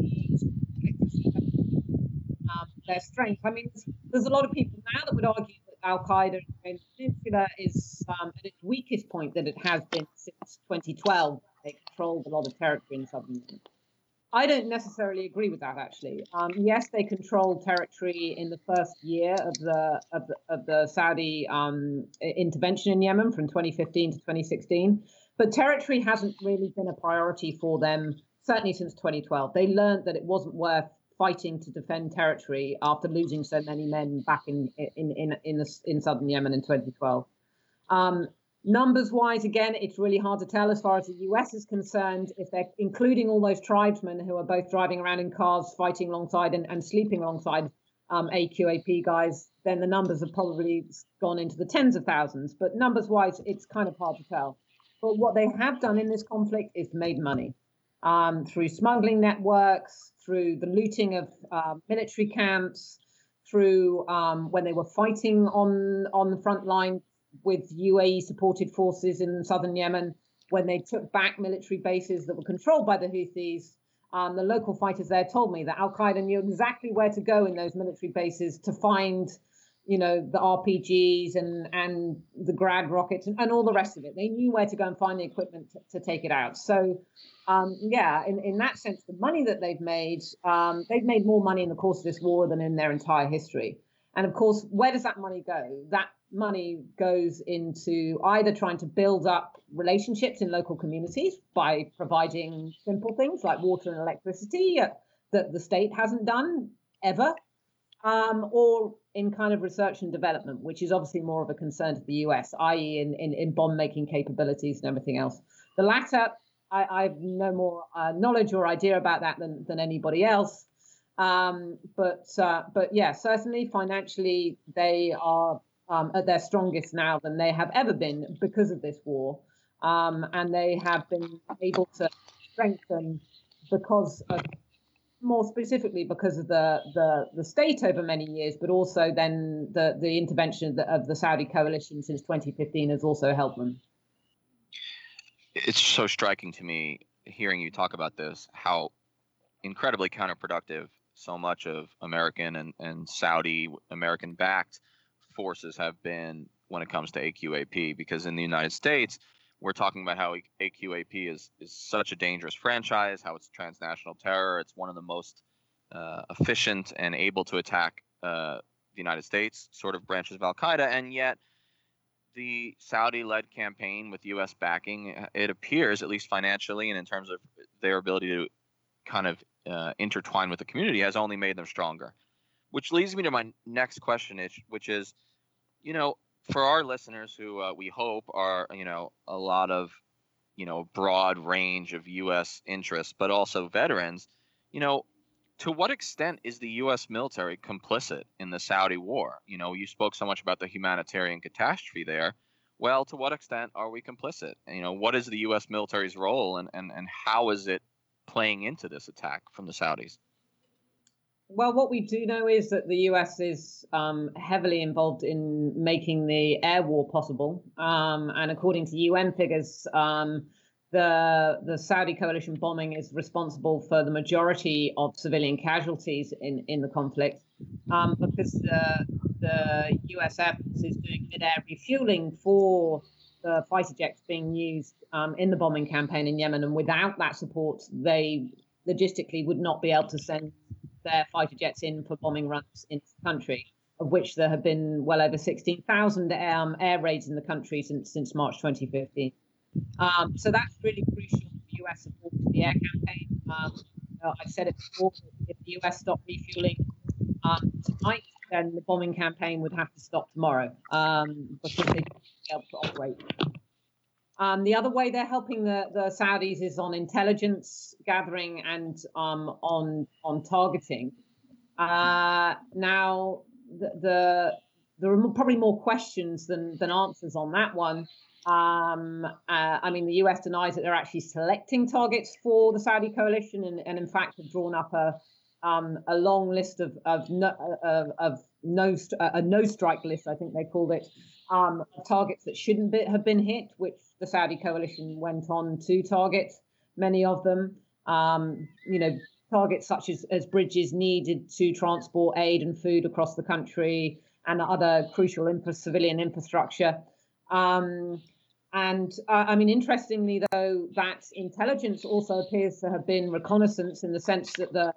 um, their strength, I mean, there's a lot of people now that would argue that Al Qaeda in Peninsula is um, at its weakest point that it has been since 2012. They controlled a lot of territory in southern. I don't necessarily agree with that. Actually, um, yes, they controlled territory in the first year of the of the, of the Saudi um, intervention in Yemen from 2015 to 2016, but territory hasn't really been a priority for them certainly since 2012. They learned that it wasn't worth fighting to defend territory after losing so many men back in in in in, the, in southern Yemen in 2012. Um, Numbers wise, again, it's really hard to tell as far as the US is concerned. If they're including all those tribesmen who are both driving around in cars, fighting alongside and, and sleeping alongside um, AQAP guys, then the numbers have probably gone into the tens of thousands. But numbers wise, it's kind of hard to tell. But what they have done in this conflict is made money um, through smuggling networks, through the looting of uh, military camps, through um, when they were fighting on on the front line with UAE supported forces in southern Yemen when they took back military bases that were controlled by the Houthis. Um, the local fighters there told me that Al Qaeda knew exactly where to go in those military bases to find, you know, the RPGs and and the Grad rockets and, and all the rest of it. They knew where to go and find the equipment to, to take it out. So, um, yeah, in, in that sense, the money that they've made, um, they've made more money in the course of this war than in their entire history. And of course, where does that money go? That money goes into either trying to build up relationships in local communities by providing simple things like water and electricity that the state hasn't done ever, um, or in kind of research and development, which is obviously more of a concern to the US, i.e., in, in, in bomb making capabilities and everything else. The latter, I, I have no more uh, knowledge or idea about that than, than anybody else. Um, but uh, but yeah, certainly financially they are um, at their strongest now than they have ever been because of this war. Um, and they have been able to strengthen because of more specifically because of the, the, the state over many years, but also then the, the intervention of the, of the Saudi coalition since 2015 has also helped them. It's so striking to me hearing you talk about this, how incredibly counterproductive so much of American and, and Saudi American backed forces have been when it comes to AQAP. Because in the United States, we're talking about how AQAP is is such a dangerous franchise, how it's transnational terror. It's one of the most uh, efficient and able to attack uh, the United States sort of branches of Al Qaeda, and yet the Saudi-led campaign with U.S. backing, uh, it appears, at least financially and in terms of their ability to kind of uh, intertwine with the community, has only made them stronger which leads me to my next question, which is, you know, for our listeners who uh, we hope are, you know, a lot of, you know, broad range of U.S. interests, but also veterans, you know, to what extent is the U.S. military complicit in the Saudi war? You know, you spoke so much about the humanitarian catastrophe there. Well, to what extent are we complicit? You know, what is the U.S. military's role, and, and, and how is it playing into this attack from the Saudis? Well, what we do know is that the US is um, heavily involved in making the air war possible. Um, and according to UN figures, um, the the Saudi coalition bombing is responsible for the majority of civilian casualties in, in the conflict um, because the, the US Air Force is doing mid-air refueling for the fighter jets being used um, in the bombing campaign in Yemen, and without that support, they logistically would not be able to send their fighter jets in for bombing runs into the country, of which there have been well over 16,000 um, air raids in the country since since March 2015. Um, so that's really crucial for US support to the air campaign. Um, uh, I've said it before, if the US stopped refueling um, tonight, then the bombing campaign would have to stop tomorrow um, because they don't be able to operate. Um, the other way they're helping the, the Saudis is on intelligence gathering and um, on on targeting. Uh, now, the, the, there are probably more questions than than answers on that one. Um, uh, I mean, the US denies that they're actually selecting targets for the Saudi coalition, and, and in fact have drawn up a um, a long list of of no, of, of no a no strike list, I think they called it, um, targets that shouldn't be, have been hit, which the Saudi coalition went on to target many of them. Um, you know, targets such as, as bridges needed to transport aid and food across the country and other crucial civilian infrastructure. Um, and uh, I mean, interestingly, though, that intelligence also appears to have been reconnaissance in the sense that the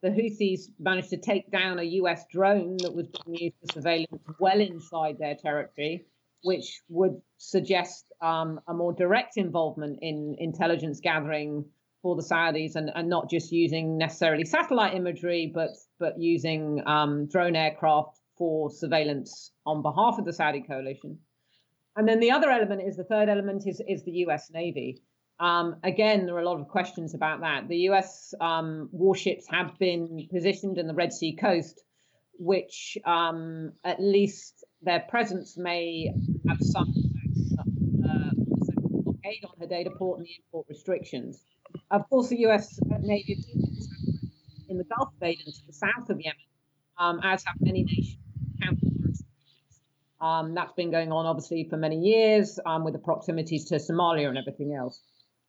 the Houthis managed to take down a US drone that was being used for surveillance well inside their territory, which would suggest um, a more direct involvement in intelligence gathering for the Saudis and, and not just using necessarily satellite imagery, but but using um, drone aircraft for surveillance on behalf of the Saudi coalition. And then the other element is the third element is, is the US Navy. Um, again, there are a lot of questions about that. The US um, warships have been positioned in the Red Sea coast, which um, at least their presence may have some on Hodeidah port and the import restrictions. Of course, the US Navy in the Gulf of Aden to the south of Yemen, um, as have many nations. Um, that's been going on obviously for many years um, with the proximities to Somalia and everything else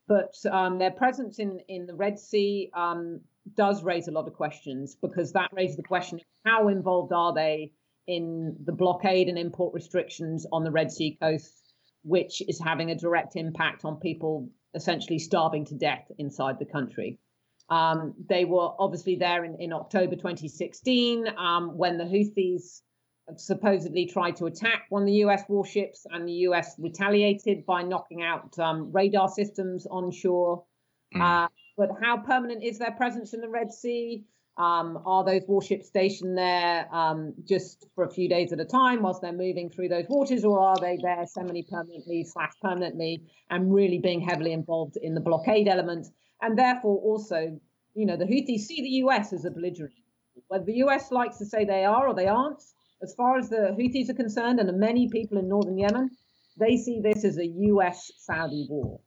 but um, their presence in, in the Red Sea um, does raise a lot of questions because that raises the question of how involved are they in the blockade and import restrictions on the Red Sea coast, which is having a direct impact on people essentially starving to death inside the country. Um, they were obviously there in, in October 2016 um, when the Houthis supposedly tried to attack one of the US warships, and the US retaliated by knocking out um, radar systems onshore. Mm. Uh, but how permanent is their presence in the Red Sea? Um, are those warships stationed there um, just for a few days at a time whilst they're moving through those waters, or are they there semi-permanently slash permanently and really being heavily involved in the blockade element? And therefore, also, you know, the Houthis see the US as a belligerent. Whether the US likes to say they are or they aren't, as far as the Houthis are concerned, and many people in northern Yemen, they see this as a US Saudi war.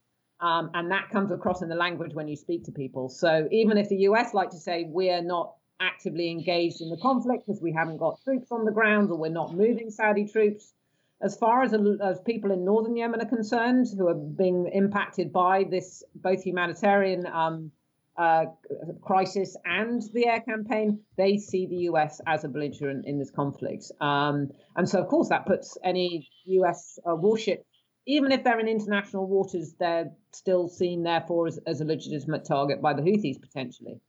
Um, and that comes across in the language when you speak to people. So even if the US like to say we're not actively engaged in the conflict because we haven't got troops on the ground or we're not moving Saudi troops, as far as, as people in northern Yemen are concerned, who are being impacted by this both humanitarian um, uh, crisis and the air campaign, they see the US as a belligerent in this conflict. Um, and so, of course, that puts any US uh, warship, even if they're in international waters, they're still seen, therefore, as, as a legitimate target by the Houthis potentially.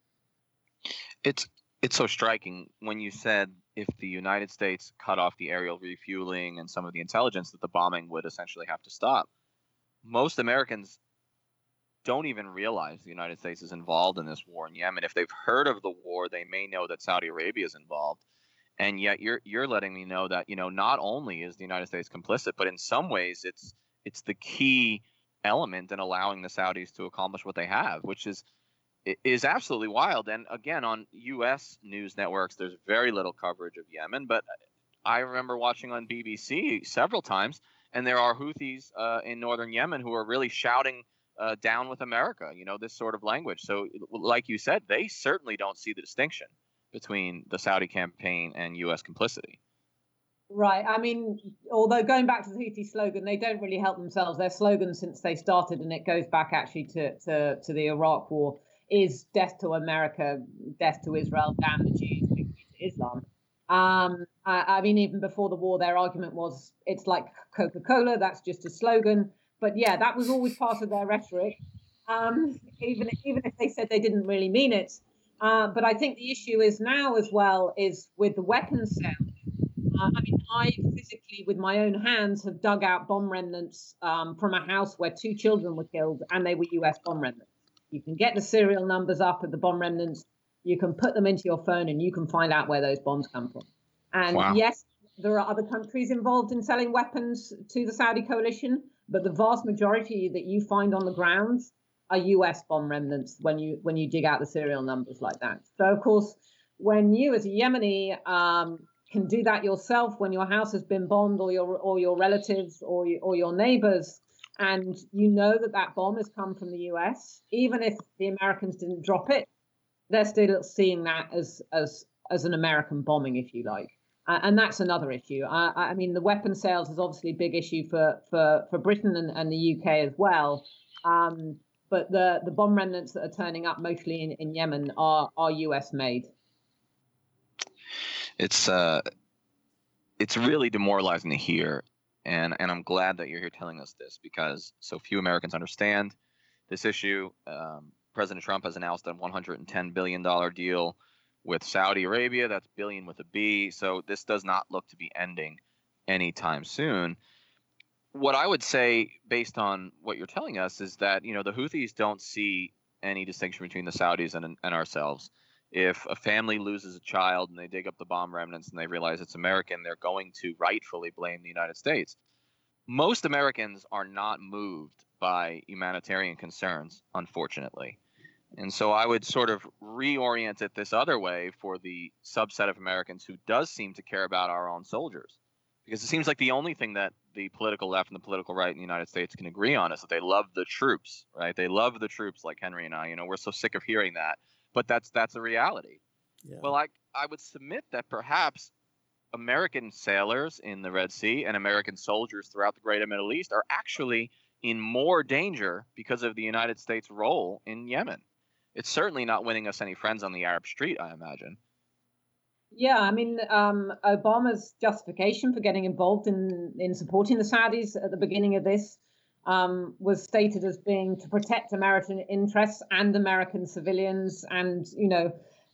It's it's so striking when you said if the United States cut off the aerial refueling and some of the intelligence that the bombing would essentially have to stop. Most Americans don't even realize the United States is involved in this war in Yemen. If they've heard of the war, they may know that Saudi Arabia is involved. And yet you're you're letting me know that, you know, not only is the United States complicit, but in some ways it's it's the key element in allowing the Saudis to accomplish what they have, which is is absolutely wild. And again, on U.S. news networks, there's very little coverage of Yemen. But I remember watching on BBC several times, and there are Houthis uh, in northern Yemen who are really shouting uh, down with America, you know, this sort of language. So, like you said, they certainly don't see the distinction between the Saudi campaign and U.S. complicity. Right. I mean, although going back to the Houthi slogan, they don't really help themselves. Their slogan since they started, and it goes back actually to, to, to the Iraq War, is death to America, death to Israel, damn the Jews, Islam. Um, I, I, mean, even before the war, their argument was it's like Coca Cola, that's just a slogan. But yeah, that was always part of their rhetoric, um, even, even if they said they didn't really mean it. Uh, but I think the issue is now as well is with the weapons sale. Uh, I mean, I physically, with my own hands, have dug out bomb remnants um, from a house where two children were killed, and they were U.S. bomb remnants. You can get the serial numbers up of the bomb remnants. You can put them into your phone, and you can find out where those bombs come from. And wow. yes, there are other countries involved in selling weapons to the Saudi coalition, but the vast majority that you find on the ground are U.S. bomb remnants when you when you dig out the serial numbers like that. So of course, when you as a Yemeni um, can do that yourself when your house has been bombed or your or your relatives or or your neighbors. And you know that that bomb has come from the US even if the Americans didn't drop it they're still seeing that as as as an American bombing if you like. Uh, and that's another issue. I, I mean the weapon sales is obviously a big issue for for for Britain and, and the UK as well. Um, but the the bomb remnants that are turning up mostly in, in Yemen are are US made it's uh, it's really demoralizing to hear, and and I'm glad that you're here telling us this because so few Americans understand this issue. Um, President Trump has announced a 110 billion dollar deal with Saudi Arabia. That's billion with a B. So this does not look to be ending anytime soon. What I would say, based on what you're telling us, is that you know the Houthis don't see any distinction between the Saudis and, and ourselves if a family loses a child and they dig up the bomb remnants and they realize it's American, they're going to rightfully blame the United States. Most Americans are not moved by humanitarian concerns, unfortunately. And so I would sort of reorient it this other way for the subset of Americans who does seem to care about our own soldiers. Because it seems like the only thing that the political left and the political right in the United States can agree on is that they love the troops, right? They love the troops like Henry and I. You know, we're so sick of hearing that but that's that's a reality. Yeah. Well, I I would submit that perhaps American sailors in the Red Sea and American soldiers throughout the greater Middle East are actually in more danger because of the United States' role in Yemen. It's certainly not winning us any friends on the Arab street, I imagine. Yeah, I mean, um, Obama's justification for getting involved in, in supporting the Saudis at the beginning of this um, was stated as being to protect American interests and American civilians, and you know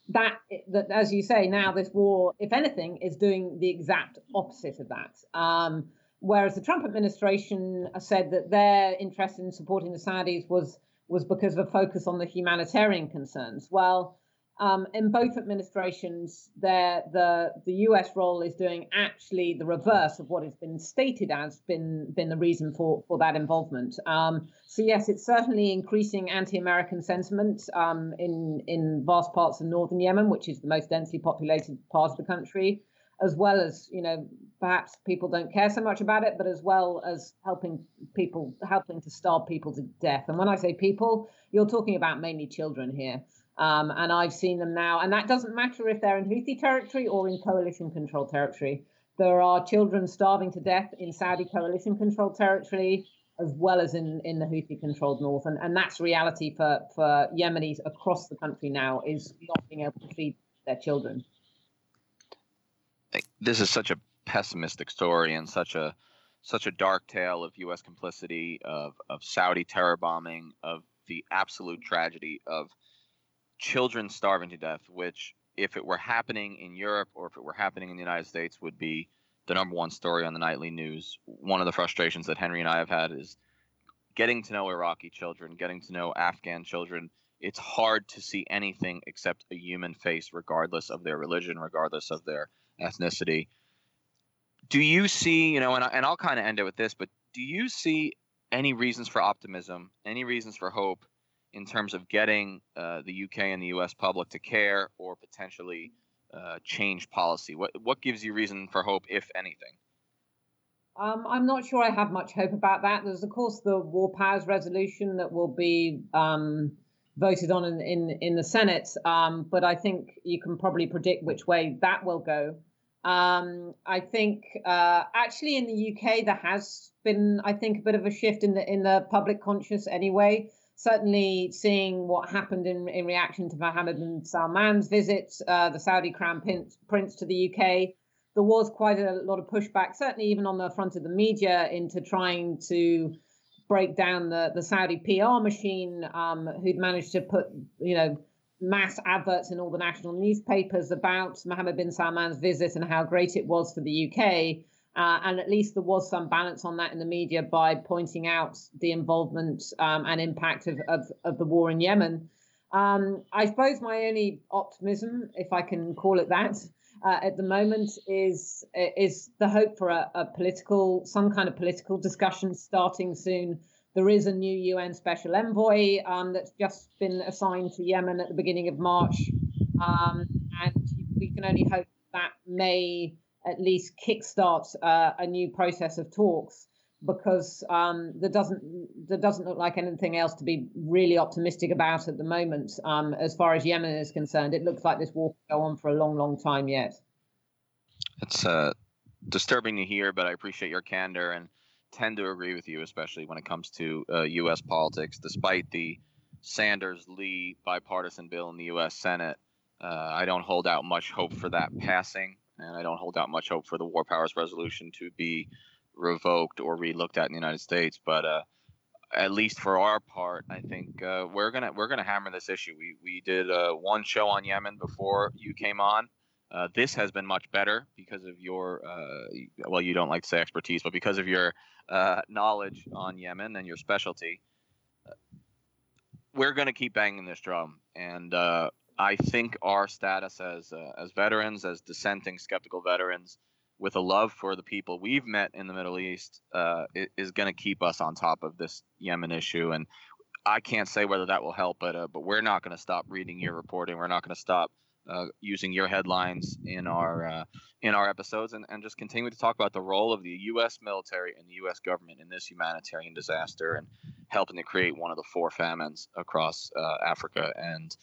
that that as you say now this war, if anything, is doing the exact opposite of that. Um, whereas the Trump administration said that their interest in supporting the Saudis was was because of a focus on the humanitarian concerns. Well, um, in both administrations, the the U.S. role is doing actually the reverse of what has been stated as been been the reason for for that involvement. Um, so yes, it's certainly increasing anti-American sentiment um, in in vast parts of northern Yemen, which is the most densely populated part of the country, as well as you know perhaps people don't care so much about it, but as well as helping people helping to starve people to death. And when I say people, you're talking about mainly children here. Um, and I've seen them now, and that doesn't matter if they're in Houthi territory or in coalition controlled territory. There are children starving to death in Saudi coalition controlled territory as well as in, in the Houthi controlled north. And, and that's reality for, for Yemenis across the country now is not being able to feed their children. This is such a pessimistic story and such a such a dark tale of U.S. complicity, of, of Saudi terror bombing, of the absolute tragedy of children starving to death, which, if it were happening in Europe or if it were happening in the United States, would be the number one story on the nightly news. One of the frustrations that Henry and I have had is getting to know Iraqi children, getting to know Afghan children. It's hard to see anything except a human face, regardless of their religion, regardless of their ethnicity. Do you see, you know, and, I, and I'll kind of end it with this, but do you see any reasons for optimism, any reasons for hope in terms of getting uh, the UK and the US public to care or potentially uh, change policy? What what gives you reason for hope, if anything? Um, I'm not sure I have much hope about that. There's of course the War Powers resolution that will be um, voted on in in, in the Senate, um, but I think you can probably predict which way that will go. Um, I think uh, actually in the UK there has been, I think, a bit of a shift in the in the public conscious anyway. Certainly, seeing what happened in, in reaction to Mohammed bin Salman's visit, uh, the Saudi crown prince, prince to the UK, there was quite a lot of pushback, certainly even on the front of the media, into trying to break down the, the Saudi PR machine, um, who'd managed to put, you know, mass adverts in all the national newspapers about Mohammed bin Salman's visit and how great it was for the UK. Uh, and at least there was some balance on that in the media by pointing out the involvement um, and impact of, of, of, the war in Yemen. Um, I suppose my only optimism, if I can call it that, uh, at the moment is is the hope for a, a, political, some kind of political discussion starting soon. There is a new UN special envoy um, that's just been assigned to Yemen at the beginning of March, um, and we can only hope that may at least kickstart uh, a new process of talks because um, there doesn't there doesn't look like anything else to be really optimistic about at the moment. Um, as far as Yemen is concerned, it looks like this war will go on for a long, long time yet. It's uh, disturbing to hear, but I appreciate your candor and tend to agree with you, especially when it comes to uh, U.S. politics. Despite the Sanders-Lee bipartisan bill in the U.S. Senate, uh, I don't hold out much hope for that passing, and I don't hold out much hope for the War Powers Resolution to be revoked or relooked at in the United States. But uh, at least for our part, I think uh, we're gonna we're gonna hammer this issue. We we did uh, one show on Yemen before you came on. Uh, this has been much better because of your uh, well, you don't like to say expertise, but because of your uh, knowledge on Yemen and your specialty. We're going to keep banging this drum, and I think our status as as veterans, as dissenting, skeptical veterans, with a love for the people we've met in the Middle East uh, is going to keep us on top of this Yemen issue. And I can't say whether that will help, but uh, but we're not going to stop reading your reporting. We're not going to stop uh, using your headlines in our uh, in our episodes, and, and just continue to talk about the role of the U.S. military and the U.S. government in this humanitarian disaster and helping to create one of the four famines across uh, Africa and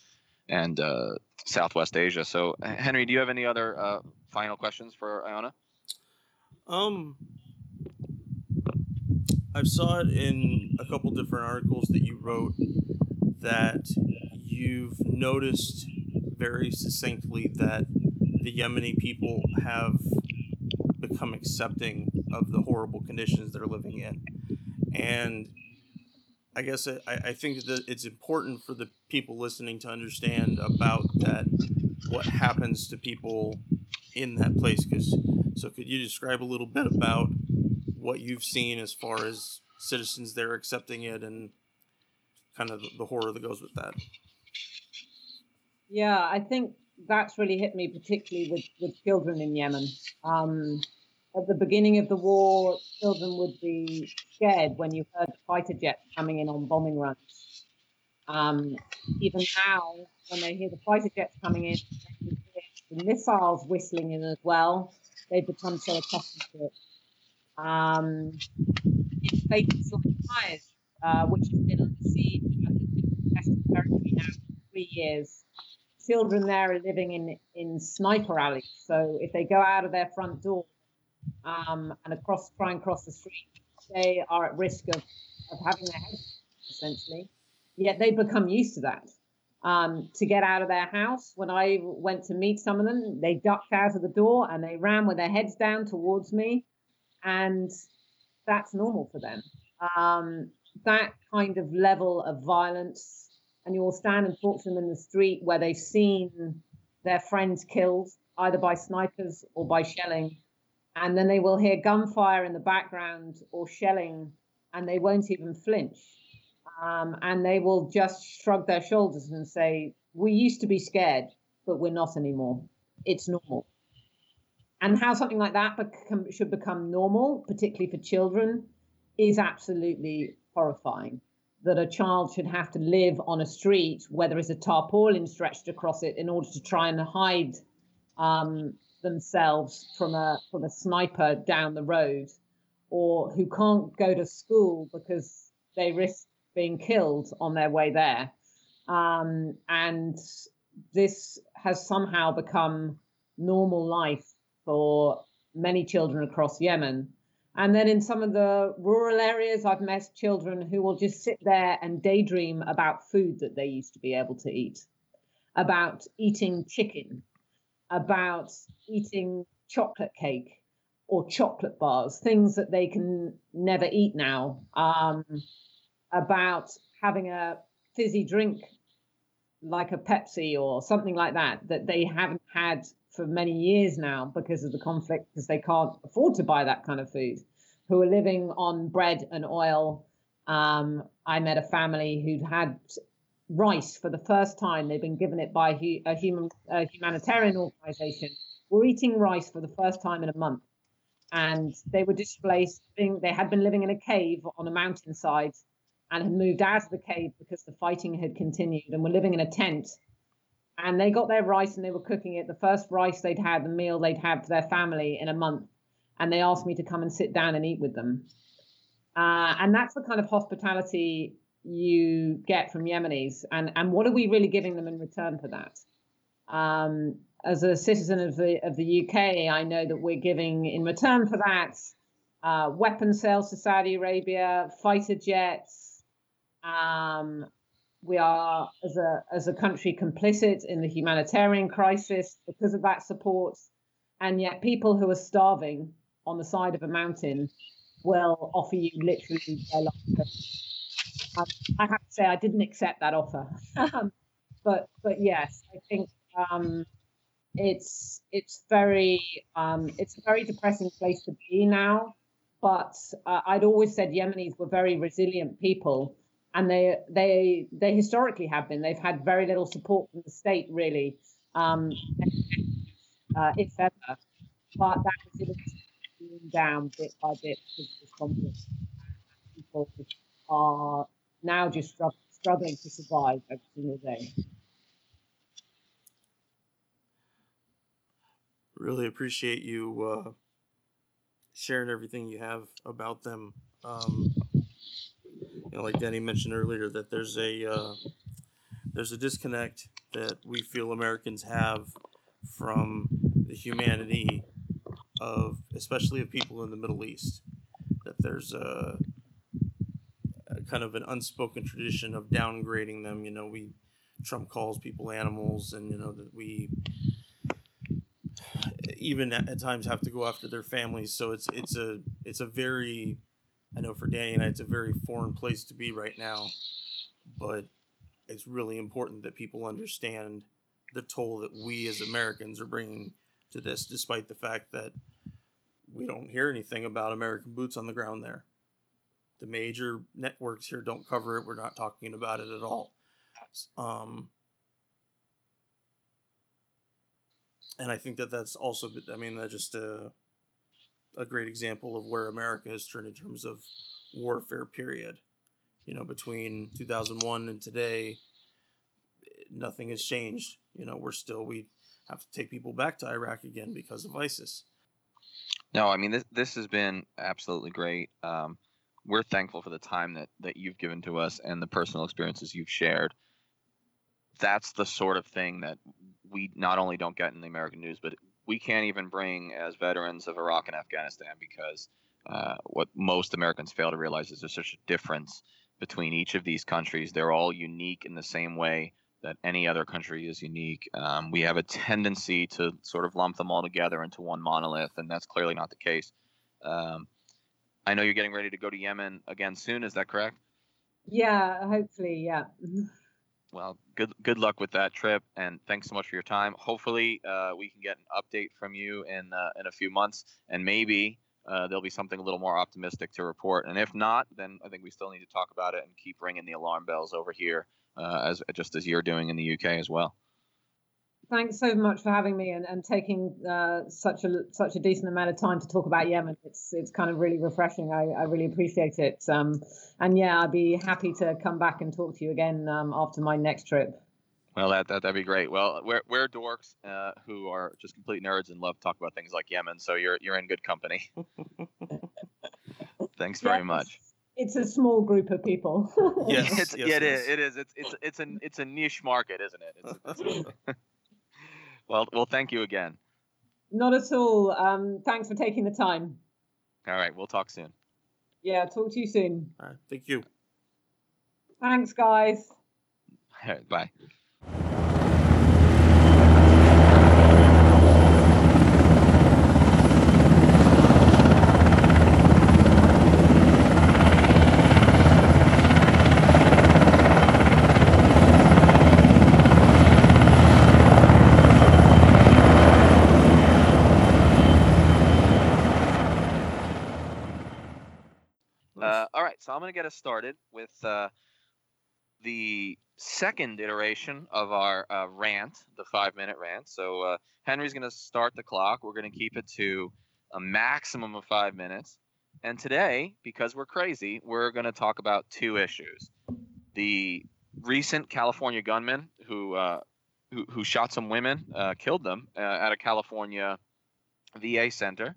and uh, Southwest Asia. So, Henry, do you have any other final questions for Iona? Um, I saw it in a couple different articles that you wrote that you've noticed very succinctly that the Yemeni people have become accepting of the horrible conditions they're living in. And I guess I, I think that it's important for the people listening to understand about that, what happens to people in that place. Because so, could you describe a little bit about what you've seen as far as citizens there accepting it and kind of the horror that goes with that? Yeah, I think that's really hit me, particularly with, with children in Yemen. Um, at the beginning of the war, children would be scared when you heard fighter jets coming in on bombing runs. Um, even now, when they hear the fighter jets coming in, the missiles whistling in as well, they've become so accustomed to it. Um, in places like Taiz, uh, which has been under siege contested territory now for three years, children there are living in, in sniper alleys. So if they go out of their front door um, and across try and cross the street, they are at risk of, of having their heads essentially. Yet they become used to that um, to get out of their house. When I went to meet some of them, they ducked out of the door and they ran with their heads down towards me. And that's normal for them. Um, that kind of level of violence, and you'll stand and talk to them in the street where they've seen their friends killed either by snipers or by shelling. And then they will hear gunfire in the background or shelling, and they won't even flinch um, and they will just shrug their shoulders and say, "We used to be scared, but we're not anymore. It's normal." And how something like that become, should become normal, particularly for children, is absolutely horrifying. That a child should have to live on a street where there is a tarpaulin stretched across it in order to try and hide um, themselves from a from a sniper down the road, or who can't go to school because they risk being killed on their way there. Um, and this has somehow become normal life for many children across Yemen. And then in some of the rural areas, I've met children who will just sit there and daydream about food that they used to be able to eat, about eating chicken, about eating chocolate cake or chocolate bars, things that they can never eat now, um, about having a fizzy drink like a Pepsi or something like that, that they haven't had for many years now because of the conflict, because they can't afford to buy that kind of food, who are living on bread and oil. Um, I met a family who'd had rice for the first time. They've been given it by a human a humanitarian organization. We're eating rice for the first time in a month, and they were displaced. They had been living in a cave on a mountainside and had moved out of the cave because the fighting had continued and were living in a tent and they got their rice and they were cooking it. The first rice they'd had, the meal they'd had for their family in a month, and they asked me to come and sit down and eat with them. Uh, and that's the kind of hospitality you get from Yemenis. And and what are we really giving them in return for that? Um, as a citizen of the of the UK, I know that we're giving in return for that uh, weapon sales to Saudi Arabia, fighter jets, um, we are, as a as a country, complicit in the humanitarian crisis because of that support, and yet people who are starving on the side of a mountain will offer you literally their life. Um, I have to say, I didn't accept that offer, um, but but yes, I think um, it's it's very um, it's a very depressing place to be now. But uh, I'd always said Yemenis were very resilient people and they they they historically have been. They've had very little support from the state, really, um, uh, if ever. But that is being down bit by bit because. People are now just struggling, to survive every single day. Really appreciate you uh, sharing everything you have about them. Um, you know, like Danny mentioned earlier, that there's a uh, there's a disconnect that we feel Americans have from the humanity of, especially of people in the Middle East. That there's a, a kind of an unspoken tradition of downgrading them. You know, we Trump calls people animals, and you know that we even at, times have to go after their families. So it's it's a it's a very I know for Danny and I, it's a very foreign place to be right now, but it's really important that people understand the toll that we as Americans are bringing to this, despite the fact that we don't hear anything about American boots on the ground there. The major networks here don't cover it. We're not talking about it at all. Um, and I think that that's also, I mean, that just uh, a great example of where America has turned in terms of warfare period. You know, between 2001 and today, nothing has changed. You know, we're still, we have to take people back to Iraq again because of ISIS. No, I mean, this, this has been absolutely great. Um, we're thankful for the time that, that you've given to us and the personal experiences you've shared. That's the sort of thing that we not only don't get in the American news, but we can't even bring as veterans of Iraq and Afghanistan because uh, what most Americans fail to realize is there's such a difference between each of these countries. They're all unique in the same way that any other country is unique. Um, we have a tendency to sort of lump them all together into one monolith, and that's clearly not the case. Um, I know you're getting ready to go to Yemen again soon. Is that correct? Yeah, hopefully, yeah. Well, good good luck with that trip, and thanks so much for your time. Hopefully, uh, we can get an update from you in uh, in a few months, and maybe uh, there'll be something a little more optimistic to report. And if not, then I think we still need to talk about it and keep ringing the alarm bells over here, uh, as just as you're doing in the UK as well. Thanks so much for having me and, and taking uh, such a such a decent amount of time to talk about Yemen. It's it's kind of really refreshing. I, I really appreciate it. Um, and yeah, I'd be happy to come back and talk to you again um, after my next trip. Well, that, that that'd be great. Well, we're we're dorks uh, who are just complete nerds and love to talk about things like Yemen. So you're you're in good company. Thanks very yes. much. It's a small group of people. yes, it's, yes, yeah, it is. It is. It's it's it's a it's a niche market, isn't it? It's, it's well, well, thank you again. Not at all. Um, thanks for taking the time. All right, we'll talk soon. Yeah, talk to you soon. All right, thank you. Thanks, guys. All right, bye. Uh, all right, so I'm going to get us started with uh, the second iteration of our uh, rant, the five minute rant. So uh, Henry's going to start the clock. We're going to keep it to a maximum of five minutes. And today, because we're crazy, we're going to talk about two issues. The recent California gunman who uh, who, who shot some women, uh, killed them uh, at a California VA center.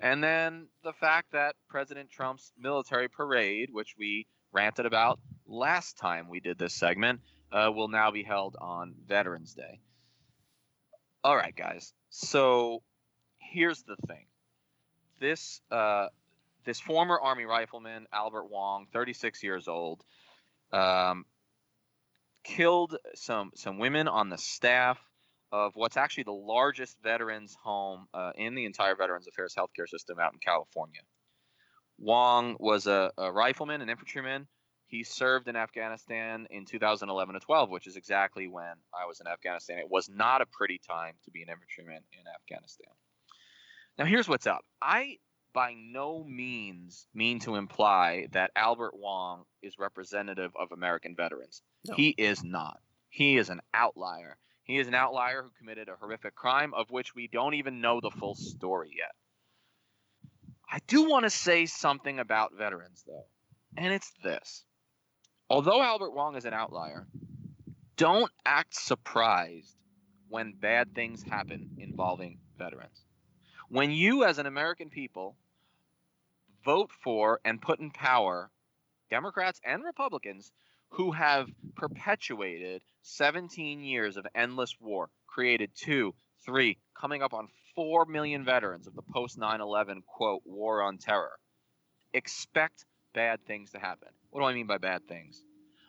And then the fact that President Trump's military parade, which we ranted about last time we did this segment, uh, will now be held on Veterans Day. All right, guys. So here's the thing. This uh, this former Army rifleman Albert Wong, 36 years old, um, killed some some women on the staff of what's actually the largest veterans home uh, in the entire Veterans Affairs healthcare system out in California. Wong was a, a rifleman, an infantryman. He served in Afghanistan in 2011 to 12, which is exactly when I was in Afghanistan. It was not a pretty time to be an infantryman in Afghanistan. Now, here's what's up. I by no means mean to imply that Albert Wong is representative of American veterans. No. He is not. He is an outlier. He is an outlier who committed a horrific crime of which we don't even know the full story yet. I do want to say something about veterans, though, and it's this. Although Albert Wong is an outlier, don't act surprised when bad things happen involving veterans. When you, as an American people, vote for and put in power Democrats and Republicans who have perpetuated 17 years of endless war, created two, three, coming up on 4 million veterans of the post 9 11 quote, war on terror. Expect bad things to happen. What do I mean by bad things?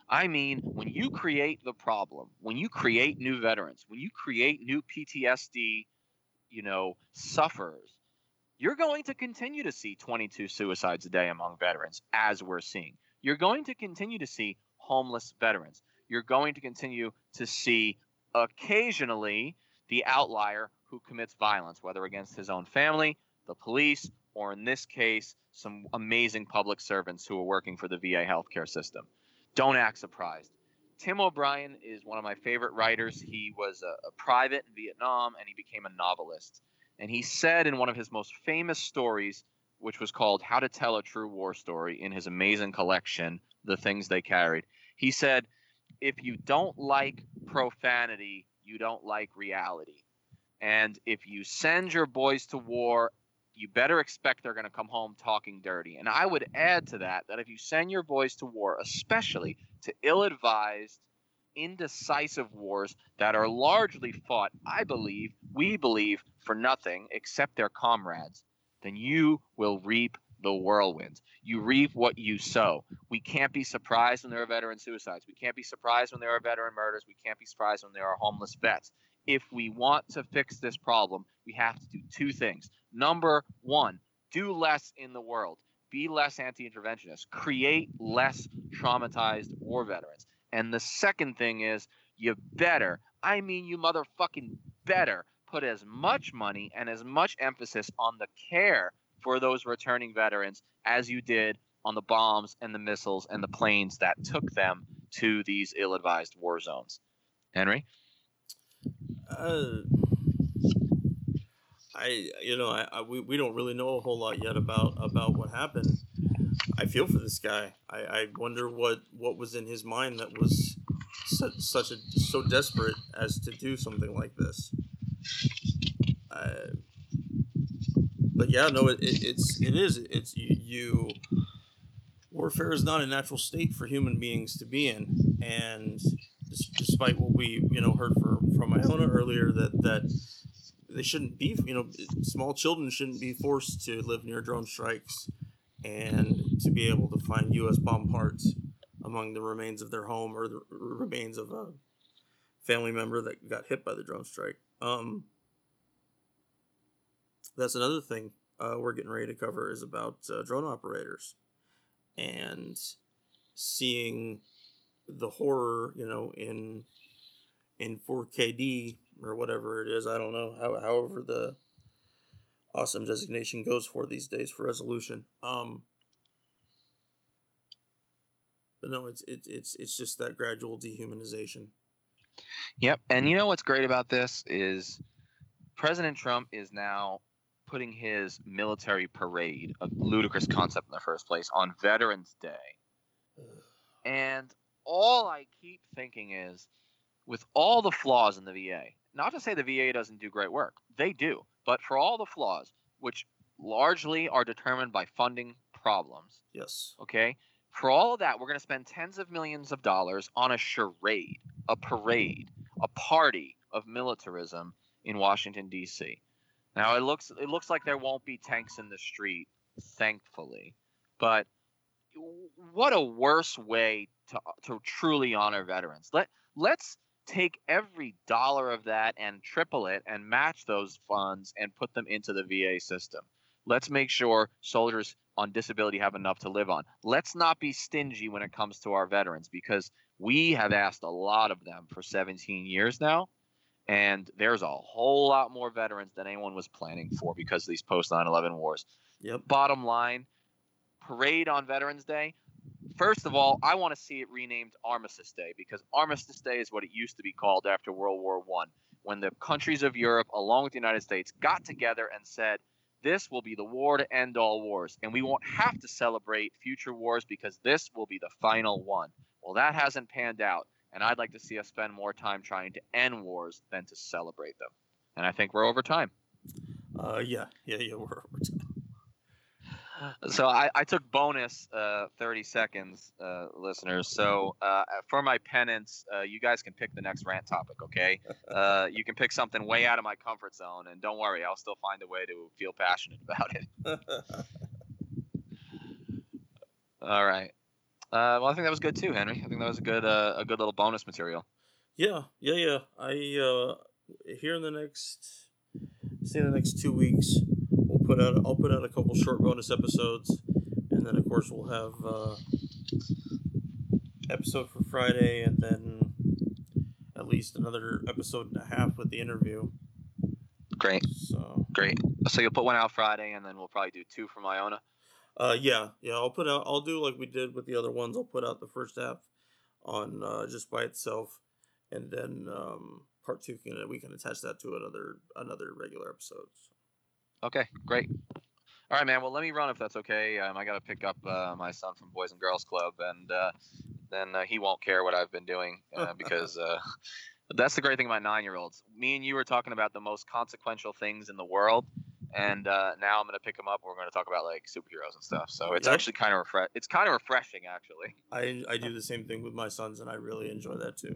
I mean, when you create the problem, when you create new veterans, when you create new PTSD, you know, sufferers, you're going to continue to see 22 suicides a day among veterans, as we're seeing. You're going to continue to see homeless veterans. You're going to continue to see occasionally the outlier who commits violence, whether against his own family, the police, or in this case, some amazing public servants who are working for the VA healthcare system. Don't act surprised. Tim O'Brien is one of my favorite writers. He was a, a private in Vietnam and he became a novelist. And he said in one of his most famous stories, which was called How to Tell a True War Story in his amazing collection, The Things They Carried, he said, If you don't like profanity, you don't like reality. And if you send your boys to war, you better expect they're going to come home talking dirty. And I would add to that that if you send your boys to war, especially to ill advised, indecisive wars that are largely fought, I believe, we believe, for nothing except their comrades, then you will reap the whirlwind. You reap what you sow. We can't be surprised when there are veteran suicides. We can't be surprised when there are veteran murders. We can't be surprised when there are homeless vets. If we want to fix this problem, we have to do two things. Number one, do less in the world. Be less anti interventionist. Create less traumatized war veterans. And the second thing is, you better, I mean, you motherfucking better put as much money and as much emphasis on the care for those returning veterans as you did on the bombs and the missiles and the planes that took them to these ill-advised war zones. Henry, Uh, I you know I, I we, we don't really know a whole lot yet about about what happened. I feel for this guy. I, I wonder what what was in his mind that was such, such a so desperate as to do something like this. Uh, but yeah, no, it, it, it's it is it's you, you. Warfare is not a natural state for human beings to be in, and despite what we you know heard for, from Iona earlier, that that they shouldn't be. You know, small children shouldn't be forced to live near drone strikes and to be able to find U.S. bomb parts among the remains of their home or the remains of a family member that got hit by the drone strike. Um, that's another thing uh, we're getting ready to cover is about uh, drone operators and seeing the horror, you know, in in 4KD or whatever it is. I don't know. How, however, the awesome designation goes for these days for resolution. Um, but no, it's it's it's it's just that gradual dehumanization. Yep. And you know what's great about this is President Trump is now putting his military parade, a ludicrous concept in the first place, on Veterans Day. And all I keep thinking is with all the flaws in the VA, not to say the VA doesn't do great work, they do, but for all the flaws, which largely are determined by funding problems. Yes. Okay. For all of that, we're going to spend tens of millions of dollars on a charade, a parade, a party of militarism in Washington D.C. Now it looks it looks like there won't be tanks in the street, thankfully, but what a worse way to to truly honor veterans. Let let's take every dollar of that and triple it and match those funds and put them into the VA system. Let's make sure soldiers on disability have enough to live on. Let's not be stingy when it comes to our veterans because we have asked a lot of them for 17 years now. And there's a whole lot more veterans than anyone was planning for because of these post 9 11 wars. Yep. Bottom line parade on Veterans Day. First of all, I want to see it renamed Armistice Day because Armistice Day is what it used to be called after World War One, when the countries of Europe, along with the United States, got together and said, "This will be the war to end all wars, and we won't have to celebrate future wars because this will be the final one." Well, that hasn't panned out, and I'd like to see us spend more time trying to end wars than to celebrate them. And I think we're over time. Uh, yeah, yeah, yeah. We're over time. So I, I took bonus uh, 30 seconds, uh, listeners. So uh, for my penance, uh, you guys can pick the next rant topic, okay? Uh, you can pick something way out of my comfort zone, and don't worry, I'll still find a way to feel passionate about it. All right. Uh, well, I think that was good too, Henry. I think that was a good a good little bonus material. Yeah, yeah, yeah. I uh, here in the next, say the next two weeks, we'll put out. I'll put out a couple short bonus episodes, and then of course we'll have uh, episode for Friday, and then at least another episode and a half with the interview. Great, So, great. So you'll put one out Friday, and then we'll probably do two from Iona. Uh, yeah, yeah. I'll put out. I'll do like we did with the other ones. I'll put out the first half on uh, just by itself, and then um, part two can we can attach that to another another regular episode. Okay, great. All right, man. Well, let me run if that's okay. Um, I got to pick up uh, my son from Boys and Girls Club, and uh, then uh, he won't care what I've been doing uh, because uh, that's the great thing about nine-year-olds. Me and you were talking about the most consequential things in the world, and uh, now I'm going to pick him up. and We're going to talk about like superheroes and stuff. So it's Yep. actually kind of refresh. It's kind of refreshing, actually. I I do the same thing with my sons, and I really enjoy that too.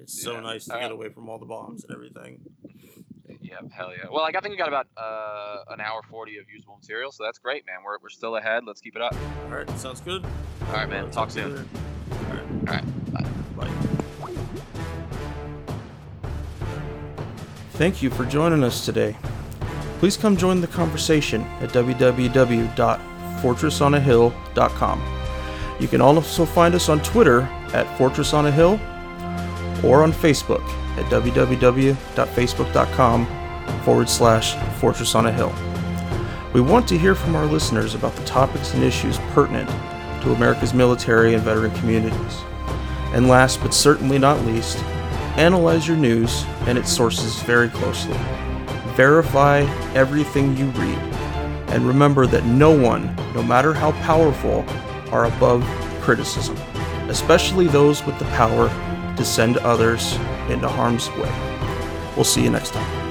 It's so Yeah. nice to get away from all the bombs and everything. Yeah, hell yeah. Well, like, I think we got about uh, an hour forty of usable material, so that's great, man. We're, we're still ahead. Let's keep it up. All right, sounds good. All right, man. Uh, Talk soon. All right, All right. Bye. bye. Thank you for joining us today. Please come join the conversation at www.fortressonahill.com. You can also find us on Twitter at Fortress on a Hill or on Facebook at www.facebook.com forward slash Fortress on a Hill. We want to hear from our listeners about the topics and issues pertinent to America's military and veteran communities. And last but certainly not least, analyze your news and its sources very closely. Verify everything you read. And remember that no one, no matter how powerful, are above criticism, especially those with the power to send others into harm's way. We'll see you next time.